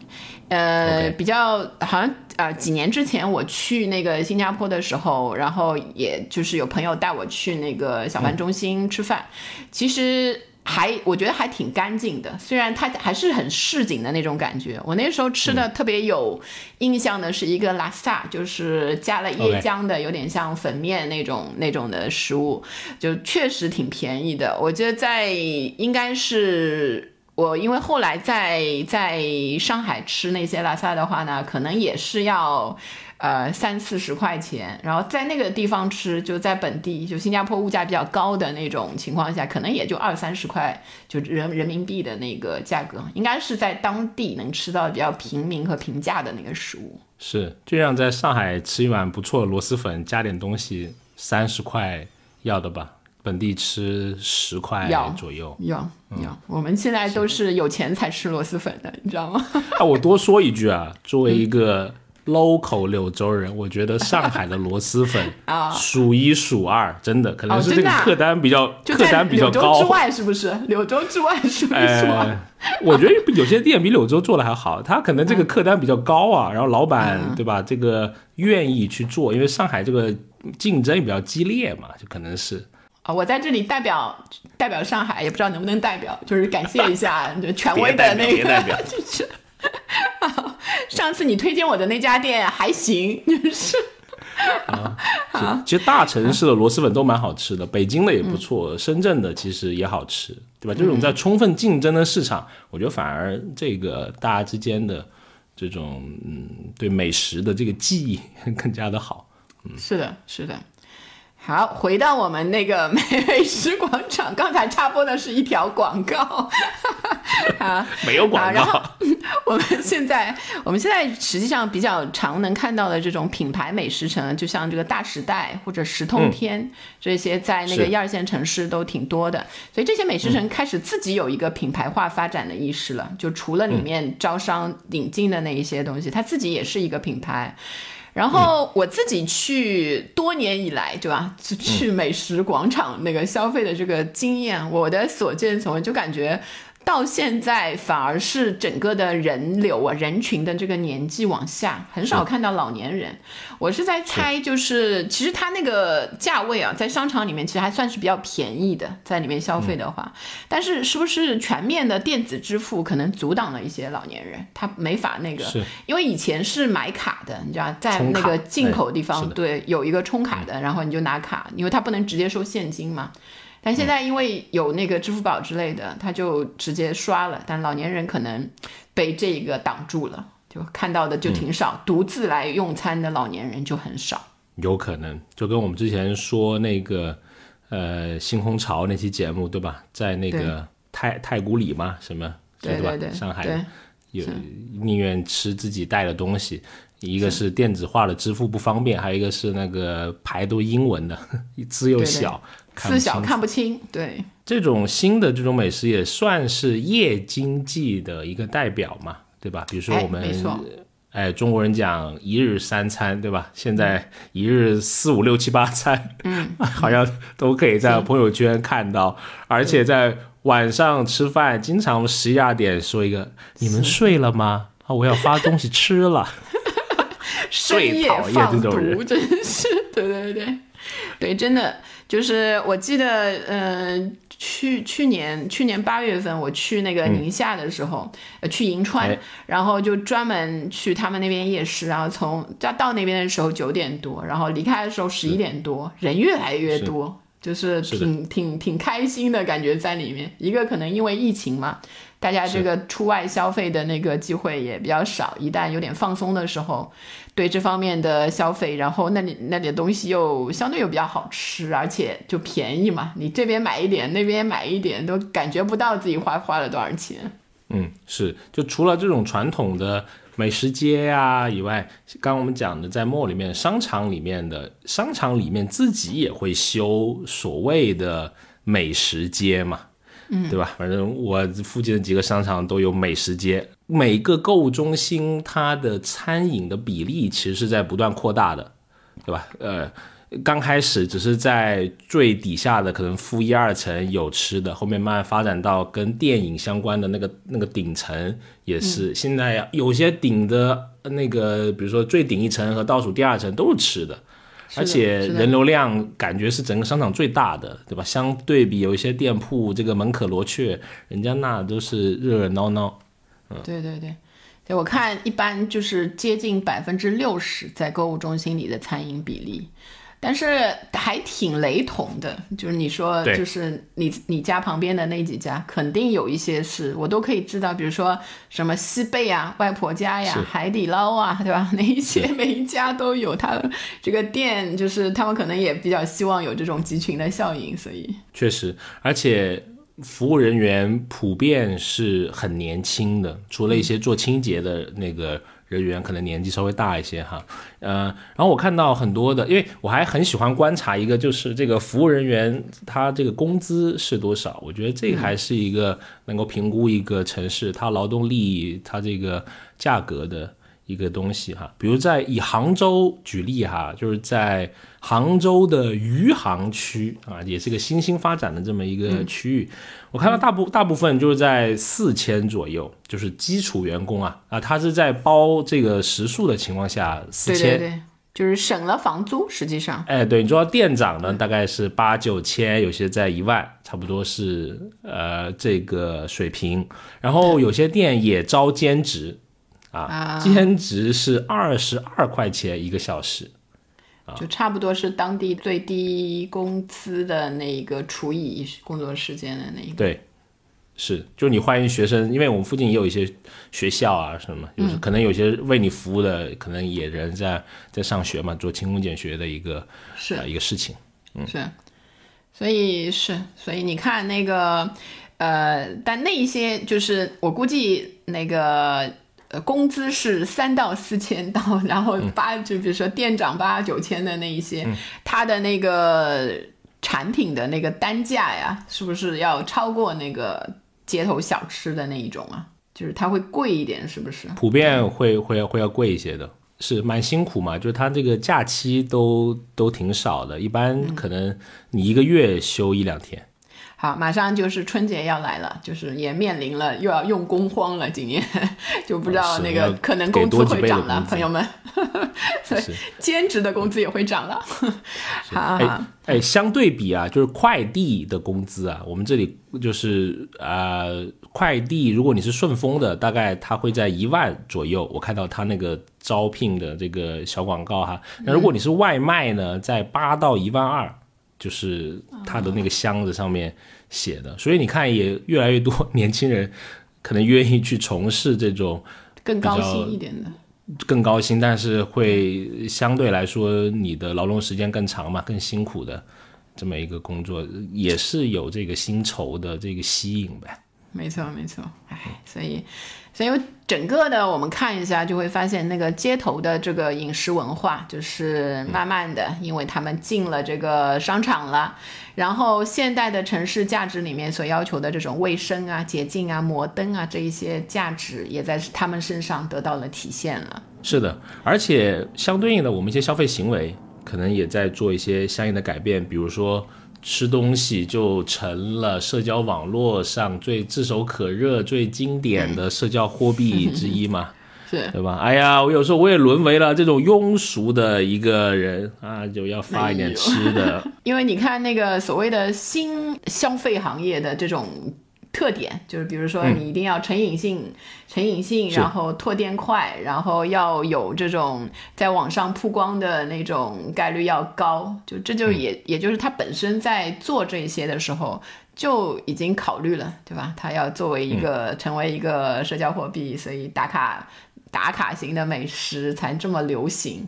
呃，比较好像呃几年之前我去那个新加坡的时候，然后也就是有朋友带我去那个小贩中心吃饭，其实。还我觉得还挺干净的，虽然它还是很市井的那种感觉。我那时候吃的特别有印象的是一个拉萨，就是加了椰浆的，有点像粉面那种那种的食物，就确实挺便宜的。我觉得在应该是我因为后来在在上海吃那些拉萨的话呢，可能也是要。呃，三四十块钱，然后在那个地方吃，就在本地，就新加坡物价比较高的那种情况下，可能也就二三十块，就人人民币的那个价格，应该是在当地能吃到比较平民和平价的那个食物。是，就像在上海吃一碗不错的螺蛳粉，加点东西，三十块要的吧？本地吃十块左右。要要，我们现在都是有钱才吃螺蛳粉的，你知道吗？啊，我多说一句啊，作为一个。local 柳州人，我觉得上海的螺蛳粉 啊数一数二，真的可能是这个客单比较客单比较高。之外是不是？柳州之外数一数二。我觉得有些店比柳州做的还好，他可能这个客单比较高啊，然后老板对吧？这个愿意去做，因为上海这个竞争比较激烈嘛，就可能是。啊，我在这里代表代表上海，也不知道能不能代表，就是感谢一下 权威的那个，就是。上次你推荐我的那家店还行，就是啊，其实大城市的螺蛳粉都蛮好吃的，北京的也不错，深圳的其实也好吃，对吧？这种在充分竞争的市场，我觉得反而这个大家之间的这种嗯对美食的这个记忆 更加的好。嗯，是的，是的。好，回到我们那个 美美食广场，刚才插播的是一条广告，啊，没有广告。然后 我们现在，我们现在实际上比较常能看到的这种品牌美食城，就像这个大时代或者十通天这些，在那个一二线城市都挺多的。所以这些美食城开始自己有一个品牌化发展的意识了，就除了里面招商引进的那一些东西，它自己也是一个品牌。然后我自己去多年以来，对吧？去美食广场那个消费的这个经验，我的所见所闻，就感觉。到现在反而是整个的人流啊，人群的这个年纪往下，很少看到老年人。我是在猜，就是其实它那个价位啊，在商场里面其实还算是比较便宜的，在里面消费的话，但是是不是全面的电子支付可能阻挡了一些老年人，他没法那个，因为以前是买卡的，你知道，在那个进口地方对有一个充卡的，然后你就拿卡，因为他不能直接收现金嘛。但现在因为有那个支付宝之类的，他就直接刷了。但老年人可能被这个挡住了，就看到的就挺少，独自来用餐的老年人就很少。有可能就跟我们之前说那个呃星空潮那期节目对吧？在那个太太古里嘛，什么对吧？上海有宁愿吃自己带的东西，一个是电子化的支付不方便，还有一个是那个牌都英文的，字又小。字小看不清，对。这种新的这种美食也算是夜经济的一个代表嘛，对吧？比如说我们，哎，中国人讲一日三餐，对吧？现在一日四五六七八餐，嗯，好像都可以在朋友圈看到，而且在晚上吃饭，经常十一二点说一个“你们睡了吗？啊，我要发东西吃了”，深夜放毒，真是，对对对，对，真的。就是我记得，嗯，去去年去年八月份我去那个宁夏的时候，呃，去银川，然后就专门去他们那边夜市，然后从到到那边的时候九点多，然后离开的时候十一点多，人越来越多，就是挺挺挺开心的感觉在里面。一个可能因为疫情嘛。大家这个出外消费的那个机会也比较少，一旦有点放松的时候，对这方面的消费，然后那里那里的东西又相对又比较好吃，而且就便宜嘛，你这边买一点，那边买一点，都感觉不到自己花花了多少钱。嗯，是，就除了这种传统的美食街呀以外，刚刚我们讲的在 mall 里面、商场里面的商场里面自己也会修所谓的美食街嘛。嗯，对吧？反正我附近的几个商场都有美食街，每个购物中心它的餐饮的比例其实是在不断扩大的，对吧？呃，刚开始只是在最底下的可能负一二层有吃的，后面慢慢发展到跟电影相关的那个那个顶层也是。现在有些顶的那个，比如说最顶一层和倒数第二层都是吃的。而且人流量感觉是整个商场最大的，对吧？相对比有一些店铺，这个门可罗雀，人家那都是热热闹闹。嗯，对对对，对我看一般就是接近百分之六十在购物中心里的餐饮比例。但是还挺雷同的，就是你说，就是你你家旁边的那几家，肯定有一些是我都可以知道，比如说什么西贝啊、外婆家呀、海底捞啊，对吧？那一些每一家都有，他这个店就是他们可能也比较希望有这种集群的效应，所以确实，而且服务人员普遍是很年轻的，除了一些做清洁的那个人员，可能年纪稍微大一些哈。呃，然后我看到很多的，因为我还很喜欢观察一个，就是这个服务人员他这个工资是多少？我觉得这还是一个能够评估一个城市它劳动力它这个价格的。一个东西哈，比如在以杭州举例哈，就是在杭州的余杭区啊，也是个新兴发展的这么一个区域。我看到大部大部分就是在四千左右，就是基础员工啊啊，他是在包这个食宿的情况下四对千。对对，就是省了房租，实际上，哎，对，你说店长呢，大概是八九千，有些在一万，差不多是呃这个水平。然后有些店也招兼职啊啊，兼职是二十二块钱一个小时。就差不多是当地最低工资的那个除以工作时间的那一个。对，是，就是你欢迎学生，因为我们附近也有一些学校啊什么，就是可能有些为你服务的，可能也人在在上学嘛，做勤工俭学的一个是呃一个事情。嗯是，所以是，所以你看那个，呃，但那一些就是我估计那个。呃，工资是三到四千刀，然后八、就比如说店长八九千的那一些，他的那个产品的那个单价呀，是不是要超过那个街头小吃的那一种啊？就是它会贵一点，是不是？普遍会会会要贵一些的，是蛮辛苦嘛，就是他这个假期都都挺少的，一般可能你一个月休一两天。好，马上就是春节要来了，就是也面临了又要用工荒了，今年 就不知道那个可能工资会涨了，朋友们，对是，兼职的工资也会涨了。好好好哎，哎，相对比啊，就是快递的工资啊，我们这里就是呃，快递如果你是顺丰的，大概它会在一万左右。我看到它那个招聘的这个小广告哈，那如果你是外卖呢，在八到一万二，就是他的那个箱子上面写的。所以你看，也越来越多年轻人可能愿意去从事这种更高薪一点的，更高薪，但是会相对来说你的劳动时间更长嘛，更辛苦的这么一个工作，也是有这个薪酬的这个吸引呗。没错没错。哎，所以所以整个的我们看一下，就会发现那个街头的这个饮食文化，就是慢慢的，因为他们进了这个商场了。然后现代的城市价值里面所要求的这种卫生啊、洁净啊、摩登啊这一些价值，也在他们身上得到了体现了。是的，而且相对应的，我们一些消费行为可能也在做一些相应的改变，比如说。吃东西就成了社交网络上最炙手可热、最经典的社交货币之一嘛。是对吧？哎呀，我有时候我也沦为了这种庸俗的一个人啊，就要发一点吃的。因为你看那个所谓的新消费行业的这种特点，就是比如说你一定要成瘾性、成瘾性，然后拓店快，然后要有这种在网上曝光的那种概率要高，就这就也、也就是他本身在做这些的时候。就已经考虑了，对吧？他要作为一个、成为一个社交货币，所以打卡打卡型的美食才这么流行。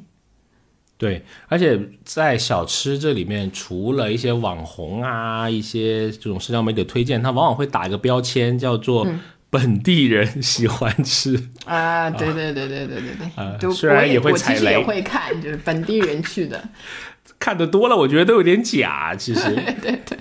对，而且在小吃这里面，除了一些网红啊，一些这种社交媒体的推荐，它往往会打一个标签，叫做本地人喜欢吃。啊，对对对对对对对，虽然也会我其实也会看，就是本地人去的，看的多了，我觉得都有点假。其实，对对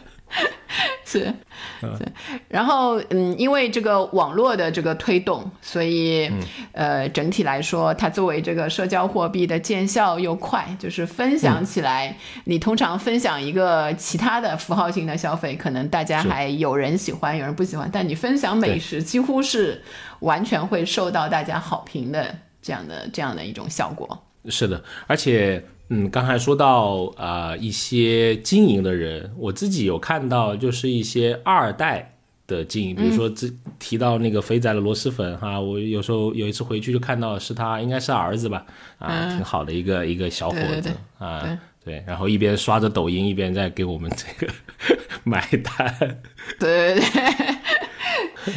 是是。然后嗯，因为这个网络的这个推动，所以、呃，整体来说，它作为这个社交货币的见效又快，就是分享起来，你通常分享一个其他的符号性的消费，可能大家还有人喜欢，有人不喜欢，但你分享美食，几乎是完全会受到大家好评的这样的这样的一种效果。是的，而且，嗯，刚才说到啊、呃一些经营的人，我自己有看到，就是一些二代的经营，比如说这提到那个肥仔的螺蛳粉哈，我有时候有一次回去就看到是他，应该是儿子吧，啊，挺好的一个一个小伙子啊对，对，然后一边刷着抖音，一边在给我们这个 买单。对对对。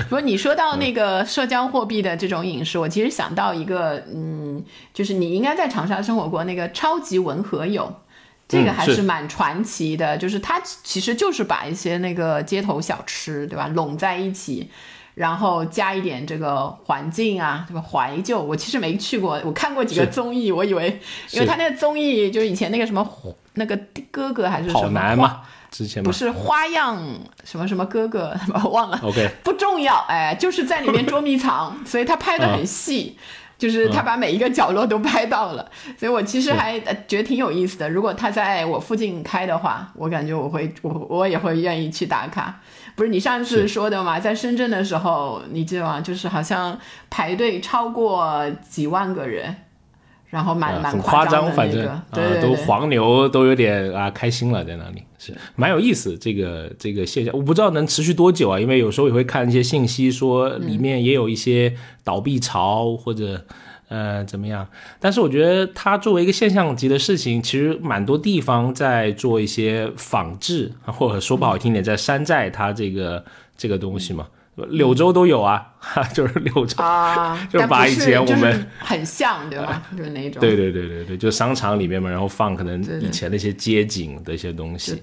不是你说到那个社交货币的这种饮食，我其实想到一个，嗯，就是你应该在长沙生活过那个超级文和友，这个还是蛮传奇的。就是它其实就是把一些那个街头小吃，对吧，拢在一起，然后加一点这个环境啊，对吧，怀旧。我其实没去过，我看过几个综艺，我以为，因为他那个综艺就是以前那个什么那个哥哥还是什么。之前不是花样什么什么哥哥，忘了。OK，不重要，哎，就是在里面捉迷藏，所以他拍的很细，就是他把每一个角落都拍到了，所以我其实还觉得挺有意思的。如果他在我附近开的话，我感觉我会我我也会愿意去打卡。不是你上次说的嘛，在深圳的时候，你记得吗？就是好像排队超过几万个人。然后蛮蛮夸张，反正啊，都黄牛都有点啊开心了，在那里是蛮有意思。这个这个现象，我不知道能持续多久啊，因为有时候也会看一些信息说里面也有一些倒闭潮或者呃怎么样。但是我觉得它作为一个现象级的事情，其实蛮多地方在做一些仿制，或者说不好听点，在山寨它这个这个东西嘛。柳州都有啊，哈 就是柳州啊，就把以前我们很像，对吧？就是那种。对对对对对，就商场里面嘛，然后放可能以前那些街景的一些东西。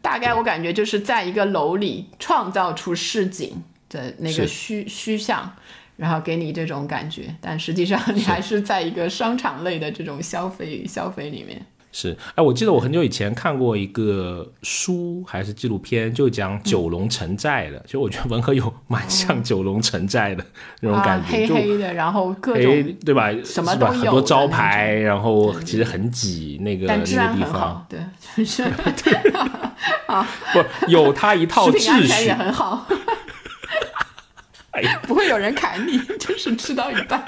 大概我感觉就是在一个楼里创造出市井的那个虚虚像，然后给你这种感觉，但实际上你还是在一个商场类的这种消费消费里面。是，哎，我记得我很久以前看过一个书还是纪录片，就讲九龙城寨的。其实我觉得文和友蛮像九龙城寨的那种感觉，黑黑的，然后各种对吧？什么都有，很多招牌，然后其实很挤那个那个地方。对，是啊 不有他一套秩序也很好。不会有人砍你，就是吃到一半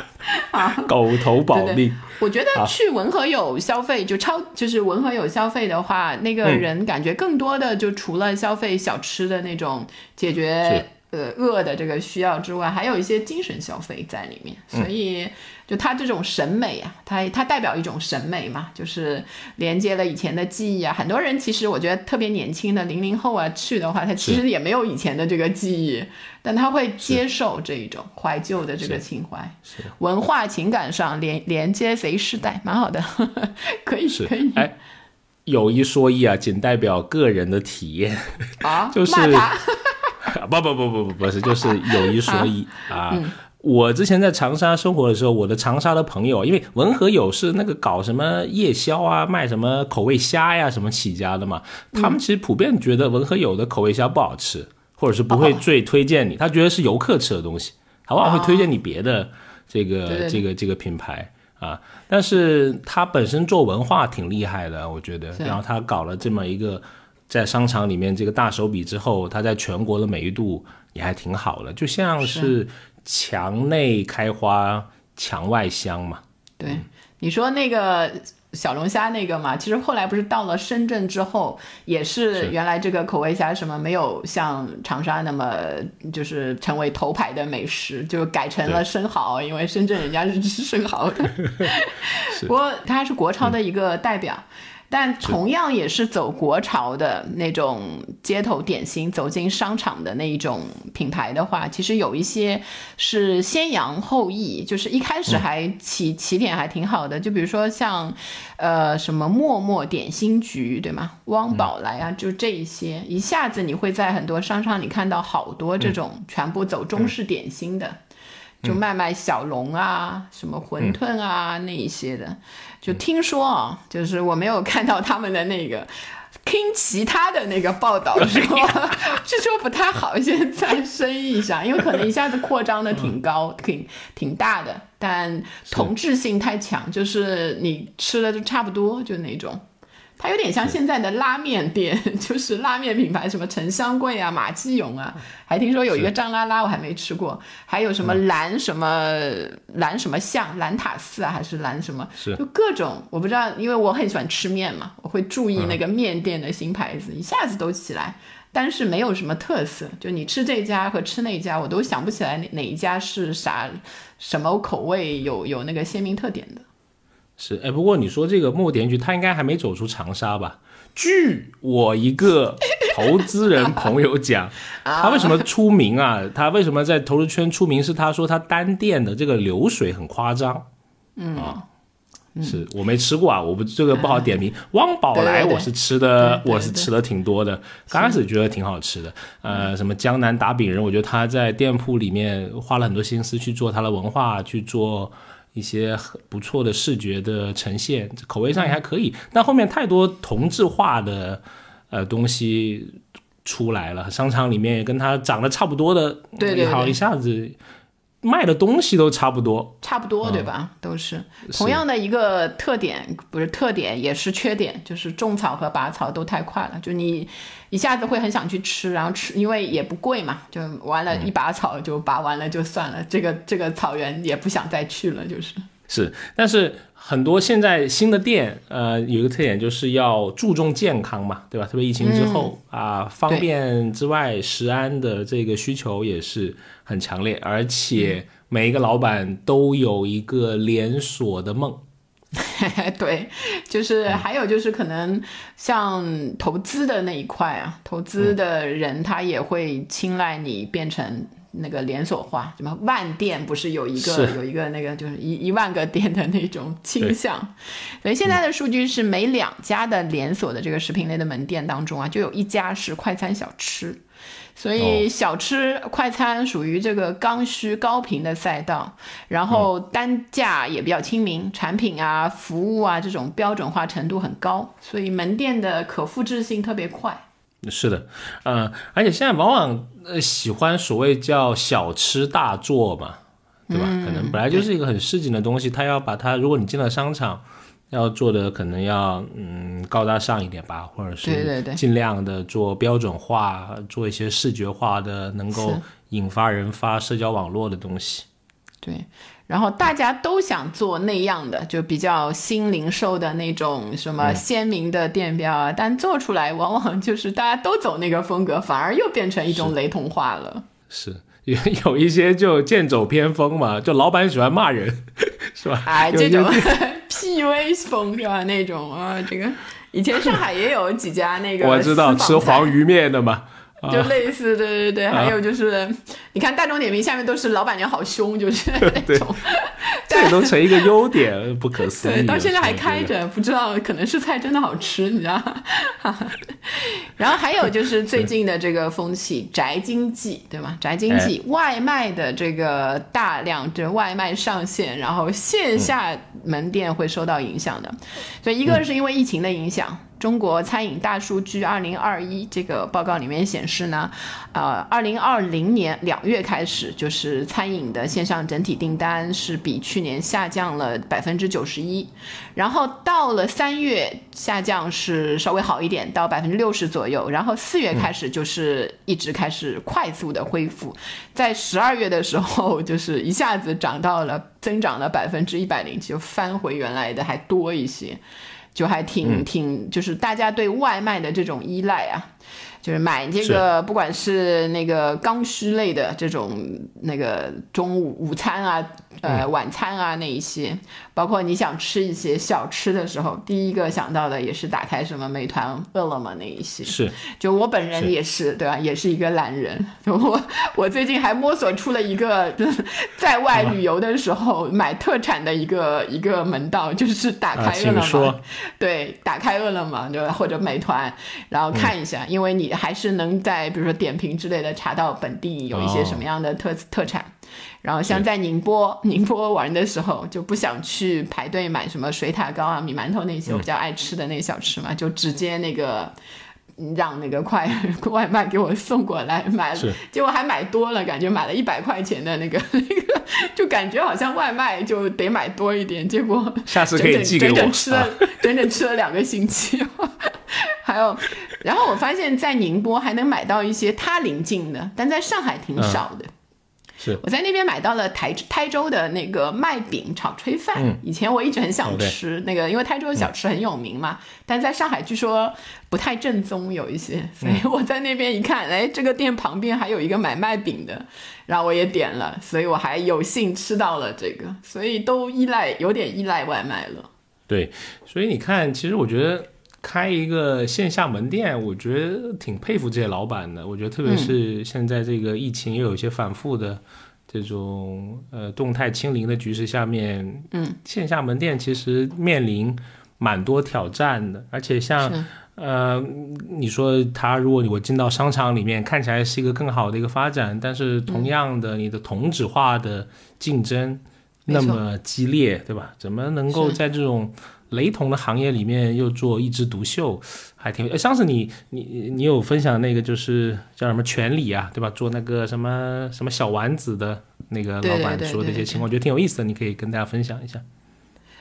啊！狗头保命。我觉得去文和友消费，就超就是文和友消费的话，那个人感觉更多的就除了消费小吃的那种解决呃饿的这个需要之外，还有一些精神消费在里面，所以。就他这种审美啊，他他代表一种审美嘛，就是连接了以前的记忆啊。很多人其实我觉得特别年轻的零零后啊去的话，他其实也没有以前的这个记忆，但他会接受这一种怀旧的这个情怀，文化情感上连连接贼世代，蛮好的，可以可以。哎，有一说一啊，仅代表个人的体验啊，就是不不不不不不是，就是有一说一 啊。我之前在长沙生活的时候，我的长沙的朋友，因为文和友是那个搞什么夜宵啊，卖什么口味虾呀什么起家的嘛，他们其实普遍觉得文和友的口味虾不好吃，或者是不会最推荐你，他觉得是游客吃的东西，他往往会推荐你别的这个这个这个品牌啊。但是他本身做文化挺厉害的，我觉得，然后他搞了这么一个在商场里面这个大手笔之后，它在全国的美誉度也还挺好的，就像是。墙内开花，墙外香嘛。对，你说那个小龙虾那个嘛，其实后来不是到了深圳之后，也是原来这个口味虾什么没有像长沙那么就是成为头牌的美食，就改成了生蚝，因为深圳人家是吃生蚝的。不过它还是国潮的一个代表。但同样也是走国潮的那种街头点心，走进商场的那一种品牌的话，其实有一些是先扬后抑，就是一开始还起起点还挺好的，就比如说像，呃，什么陌陌点心局，对吗？汪宝来啊，就这一些，一下子你会在很多商场里看到好多这种全部走中式点心的。就卖卖小龙啊，什么馄饨啊那一些的，就听说啊，就是我没有看到他们的那个听其他的那个报道说，据说不太好，现在生意上，因为可能一下子扩张的挺高，挺挺大的，但同质性太强，就是你吃的就差不多，就那种。它有点像现在的拉面店，就是拉面品牌，什么陈香贵啊、马基勇啊，还听说有一个张拉拉，我还没吃过，还有什么蓝什么蓝什么巷、蓝塔寺啊，还是蓝什么，就各种我不知道，因为我很喜欢吃面嘛，我会注意那个面店的新牌子，一下子都起来，但是没有什么特色，就你吃这家和吃那家，我都想不起来哪哪一家是啥什么口味有有那个鲜明特点的。是，哎，不过你说这个莫田菊，他应该还没走出长沙吧？据我一个投资人 朋友讲，他为什么出名啊？他为什么在投资圈出名？是他说他单店的这个流水很夸张。嗯啊，是我没吃过啊，我不这个不好点名。汪宝来我是吃的，我是吃的挺多的。刚开始觉得挺好吃的。呃，什么江南打饼人，我觉得他在店铺里面花了很多心思去做他的文化，去做。一些很不错的视觉的呈现，口味上也还可以，但后面太多同质化的呃东西出来了，商场里面也跟它长得差不多的，对对，好一下子。卖的东西都差不多，差不多对吧？都是同样的一个特点，不是特点也是缺点，就是种草和拔草都太快了。就你一下子会很想去吃，然后吃，因为也不贵嘛，就完了，一拔草就拔完了就算了。这个这个草原也不想再去了，就是是。但是很多现在新的店，呃，有一个特点就是要注重健康嘛，对吧？特别疫情之后啊，方便之外，食安的这个需求也是。很强烈，而且每一个老板都有一个连锁的梦。对，就是还有就是可能像投资的那一块啊，投资的人他也会青睐你变成那个连锁化，什么万店不是有一个有一个那个就是一一万个店的那种倾向。所以现在的数据是每两家的连锁的这个食品类的门店当中啊，就有一家是快餐小吃。所以小吃快餐属于这个刚需高频的赛道，然后单价也比较亲民，产品啊、服务啊这种标准化程度很高，所以门店的可复制性特别快。是的，嗯，而且现在往往呃喜欢所谓叫小吃大做嘛，对吧？可能本来就是一个很市井的东西，他要把它，如果你进了商场。要做的可能要嗯高大上一点吧，或者是尽量的做标准化，做一些视觉化的，能够引发人发社交网络的东西。对，然后大家都想做那样的，就比较新零售的那种什么鲜明的店标啊，但做出来往往就是大家都走那个风格，反而又变成一种雷同化了。是有 有一些就剑走偏锋嘛，就老板喜欢骂人，是吧？哎，这种。P V 风是吧？那种啊，这个以前上海也有几家那个，我知道吃黄鱼面的嘛。就类似，对对对，还有就是，你看大众点评下面都是老板娘好凶，就是 那种，这都成一个优点，不可思 议。对，到现在还开着，不知道可能是菜真的好吃，你知道。然后还有就是最近的这个风气，宅经济，对吗？宅经济，外卖的这个大量这外卖上线，然后线下门店会受到影响的。所以一个是因为疫情的影响。中国餐饮大数据二零二一这个报告里面显示呢，呃，二零二零年两月开始，就是餐饮的线上整体订单是比去年下降了百分之九十一，然后到了三月下降是稍微好一点，到百分之六十左右，然后四月开始就是一直开始快速的恢复，在十二月的时候就是一下子涨到了增长了百分之一百零七，就翻回原来的还多一些。就还挺挺，就是大家对外卖的这种依赖啊。就是买这个，不管是那个刚需类的这种那个中午午餐啊，呃晚餐啊那一些，包括你想吃一些小吃的时候，第一个想到的也是打开什么美团、饿了么那一些。是，就我本人也是，对吧？也是一个懒人。我我最近还摸索出了一个在外旅游的时候买特产的一个一个门道，就是打开饿了么，对，打开饿了么对吧或者美团，然后看一下，因为你。还是能在比如说点评之类的查到本地有一些什么样的特特产，然后像在宁波 宁波玩的时候就不想去排队买什么水塔糕啊米馒头那些我比较爱吃的那小吃嘛，就直接那个让那个快 外卖给我送过来买了，结果还买多了，感觉买了一百块钱的那个 那个，就感觉好像外卖就得买多一点，结果下次可以寄给我，整整吃了 整整吃了两个星期。还有，然后我发现，在宁波还能买到一些它邻近的，但在上海挺少的。是，我在那边买到了台台州的那个麦饼炒炊饭。嗯，以前我一直很想吃那个，因为台州的小吃很有名嘛。但在上海据说不太正宗，有一些，所以我在那边一看，哎，这个店旁边还有一个买麦饼的，然后我也点了，所以我还有幸吃到了这个，所以都依赖，有点依赖外卖了。对，所以你看，其实我觉得开一个线下门店，我觉得挺佩服这些老板的。我觉得特别是现在这个疫情又有一些反复的这种呃动态清零的局势下面，嗯，线下门店其实面临蛮多挑战的，而且像。呃，你说他如果我进到商场里面，看起来是一个更好的一个发展，但是同样的，你的同质化的竞争那么激烈，对吧？怎么能够在这种雷同的行业里面又做一枝独秀，还挺……上次你你你有分享那个就是叫什么全理啊，对吧？做那个什么什么小丸子的那个老板说的一些情况，我觉得挺有意思的，你可以跟大家分享一下。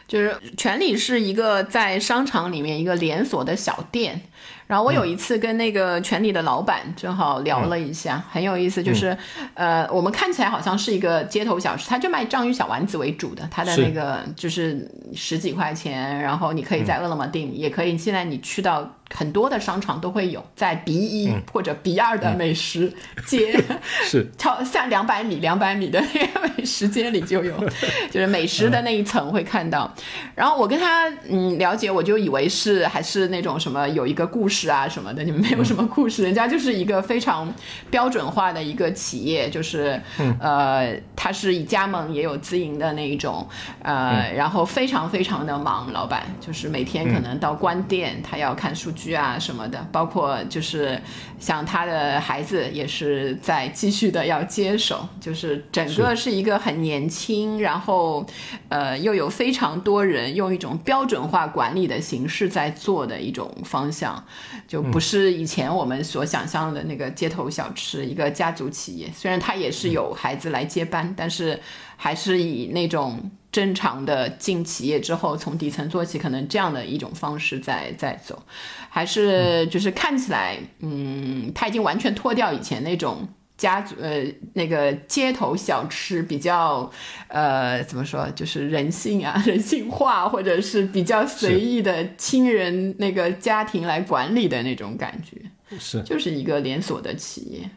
就是全理是一个在商场里面一个连锁的小店。然后我有一次跟那个全里的老板正好聊了一下，很有意思，就是，呃，我们看起来好像是一个街头小吃，他就卖章鱼小丸子为主的，他的那个就是十几块钱，然后你可以在饿了么订，也可以现在你去到很多的商场都会有，在 B 一或者 B 二的美食街，是。超像两百米两百米的那个美食街里就有，就是美食的那一层会看到。然后我跟他嗯了解，我就以为是还是那种什么有一个故事。事啊什么的，你们没有什么故事，人家就是一个非常标准化的一个企业，就是呃，他是以加盟也有自营的那一种，呃，然后非常非常的忙，老板就是每天可能到关店，他要看数据啊什么的，包括就是像他的孩子也是在继续的要接手，就是整个是一个很年轻，然后呃又有非常多人用一种标准化管理的形式在做的一种方向。就不是以前我们所想象的那个街头小吃，一个家族企业。虽然他也是有孩子来接班，但是还是以那种正常的进企业之后从底层做起，可能这样的一种方式在在走，还是就是看起来，嗯，他已经完全脱掉以前那种。家族呃，那个街头小吃比较，呃，怎么说，就是人性啊，人性化，或者是比较随意的亲人那个家庭来管理的那种感觉，是，就是一个连锁的企业，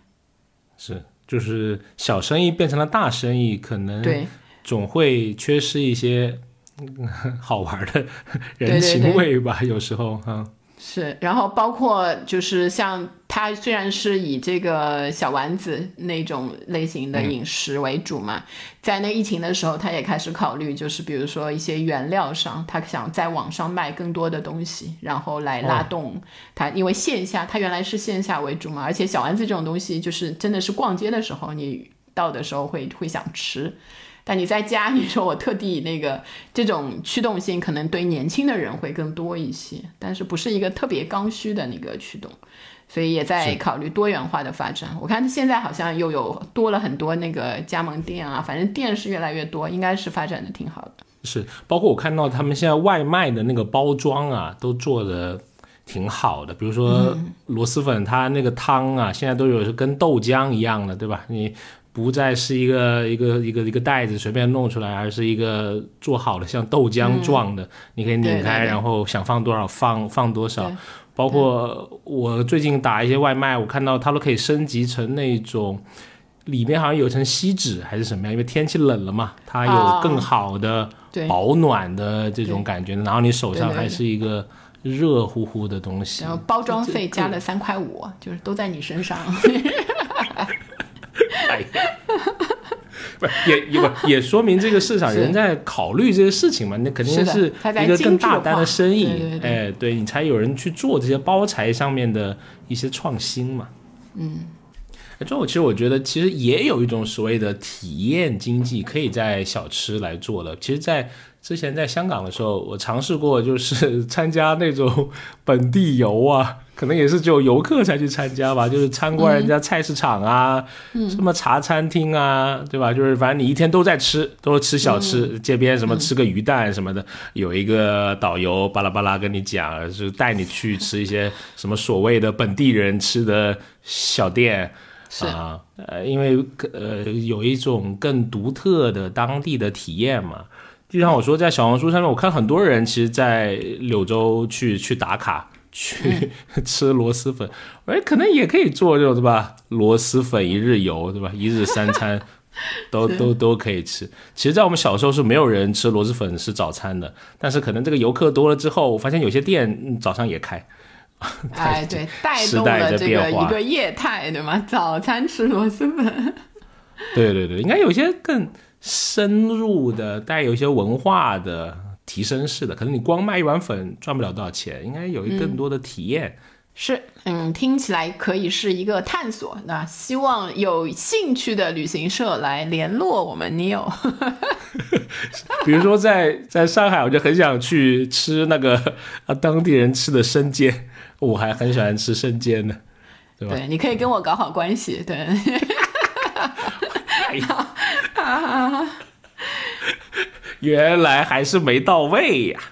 是，就是小生意变成了大生意，可能对，总会缺失一些 好玩的人情味吧，有时候哈。是，然后包括就是像它虽然是以这个小丸子那种类型的饮食为主嘛，在那疫情的时候，他也开始考虑，就是比如说一些原料上，他想在网上卖更多的东西，然后来拉动他，因为线下他原来是线下为主嘛，而且小丸子这种东西就是真的是逛街的时候你到的时候会会想吃。但你在家，你说我特地那个这种驱动性可能对年轻的人会更多一些，但是不是一个特别刚需的那个驱动，所以也在考虑多元化的发展。我看现在好像又有多了很多那个加盟店啊，反正店是越来越多，应该是发展的挺好的。是，包括我看到他们现在外卖的那个包装啊，都做的挺好的。比如说螺蛳粉，它那个汤啊，现在都有跟豆浆一样的，对吧？你。不再是一个一个一个一个袋子随便弄出来，而是一个做好的像豆浆状的，你可以拧开，然后想放多少放放多少。包括我最近打一些外卖，我看到它都可以升级成那种里面好像有层锡纸还是什么样，因为天气冷了嘛，它有更好的保暖的这种感觉，然后你手上还是一个热乎乎的东西。然后包装费加了三块五，就是都在你身上。哎，不也也不也说明这个市场人在考虑这些事情嘛？那肯定是一个更大单的生意。哎，对你才有人去做这些包材上面的一些创新嘛。嗯，这我其实我觉得，其实也有一种所谓的体验经济可以在小吃来做的。其实，在之前在香港的时候，我尝试过，就是 参加那种 本地游啊。可能也是只有游客才去参加吧，就是参观人家菜市场啊，什么茶餐厅啊，对吧？就是反正你一天都在吃，都是吃小吃，街边什么吃个鱼蛋什么的，有一个导游巴拉巴拉跟你讲，就带你去吃一些什么所谓的本地人吃的小店啊，呃，因为呃有一种更独特的当地的体验嘛。就像我说，在小红书上面，我看很多人其实，在柳州去去打卡。去 吃螺蛳粉，哎，可能也可以做，这种对吧？螺蛳粉一日游，对吧？一日三餐 都都都可以吃。其实，在我们小时候是没有人吃螺蛳粉是早餐的，但是可能这个游客多了之后，我发现有些店早上也开。哎，对，带动了这个一个业态，对吗？早餐吃螺蛳粉。对对对，应该有些更深入的，带有一些文化的提升式的，可能你光卖一碗粉赚不了多少钱，应该有一更多的体验。是，嗯，听起来可以是一个探索。那希望有兴趣的旅行社来联络我们 Neil。比如说在在上海，我就很想去吃那个啊 当地人吃的生煎，我还很喜欢吃生煎呢，对吧？对，你可以跟我搞好关系，对。哎呀，原来还是没到位呀。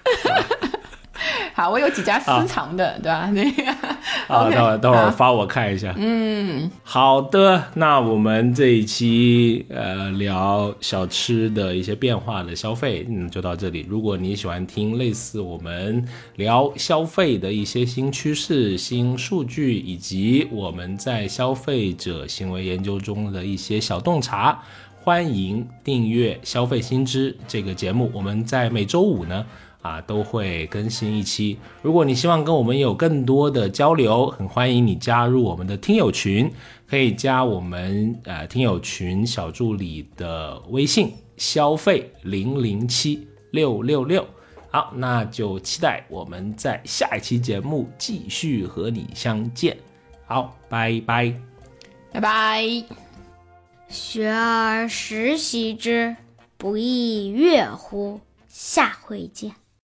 好，我有几家私藏的，对吧？那个，好，等会儿等会儿发我看一下。嗯，好的，那我们这一期呃聊小吃的一些变化的消费，嗯，就到这里。如果你喜欢听类似我们聊消费的一些新趋势、新数据，以及我们在消费者行为研究中的一些小洞察，欢迎订阅《消费新知》这个节目。我们在每周五呢。啊，都会更新一期。如果你希望跟我们有更多的交流，很欢迎你加入我们的听友群，可以加我们呃听友群小助理的微信，消费零零七六六六。好，那就期待我们在下一期节目继续和你相见。好，拜拜，拜拜。学而时习之，不亦说乎？下回见。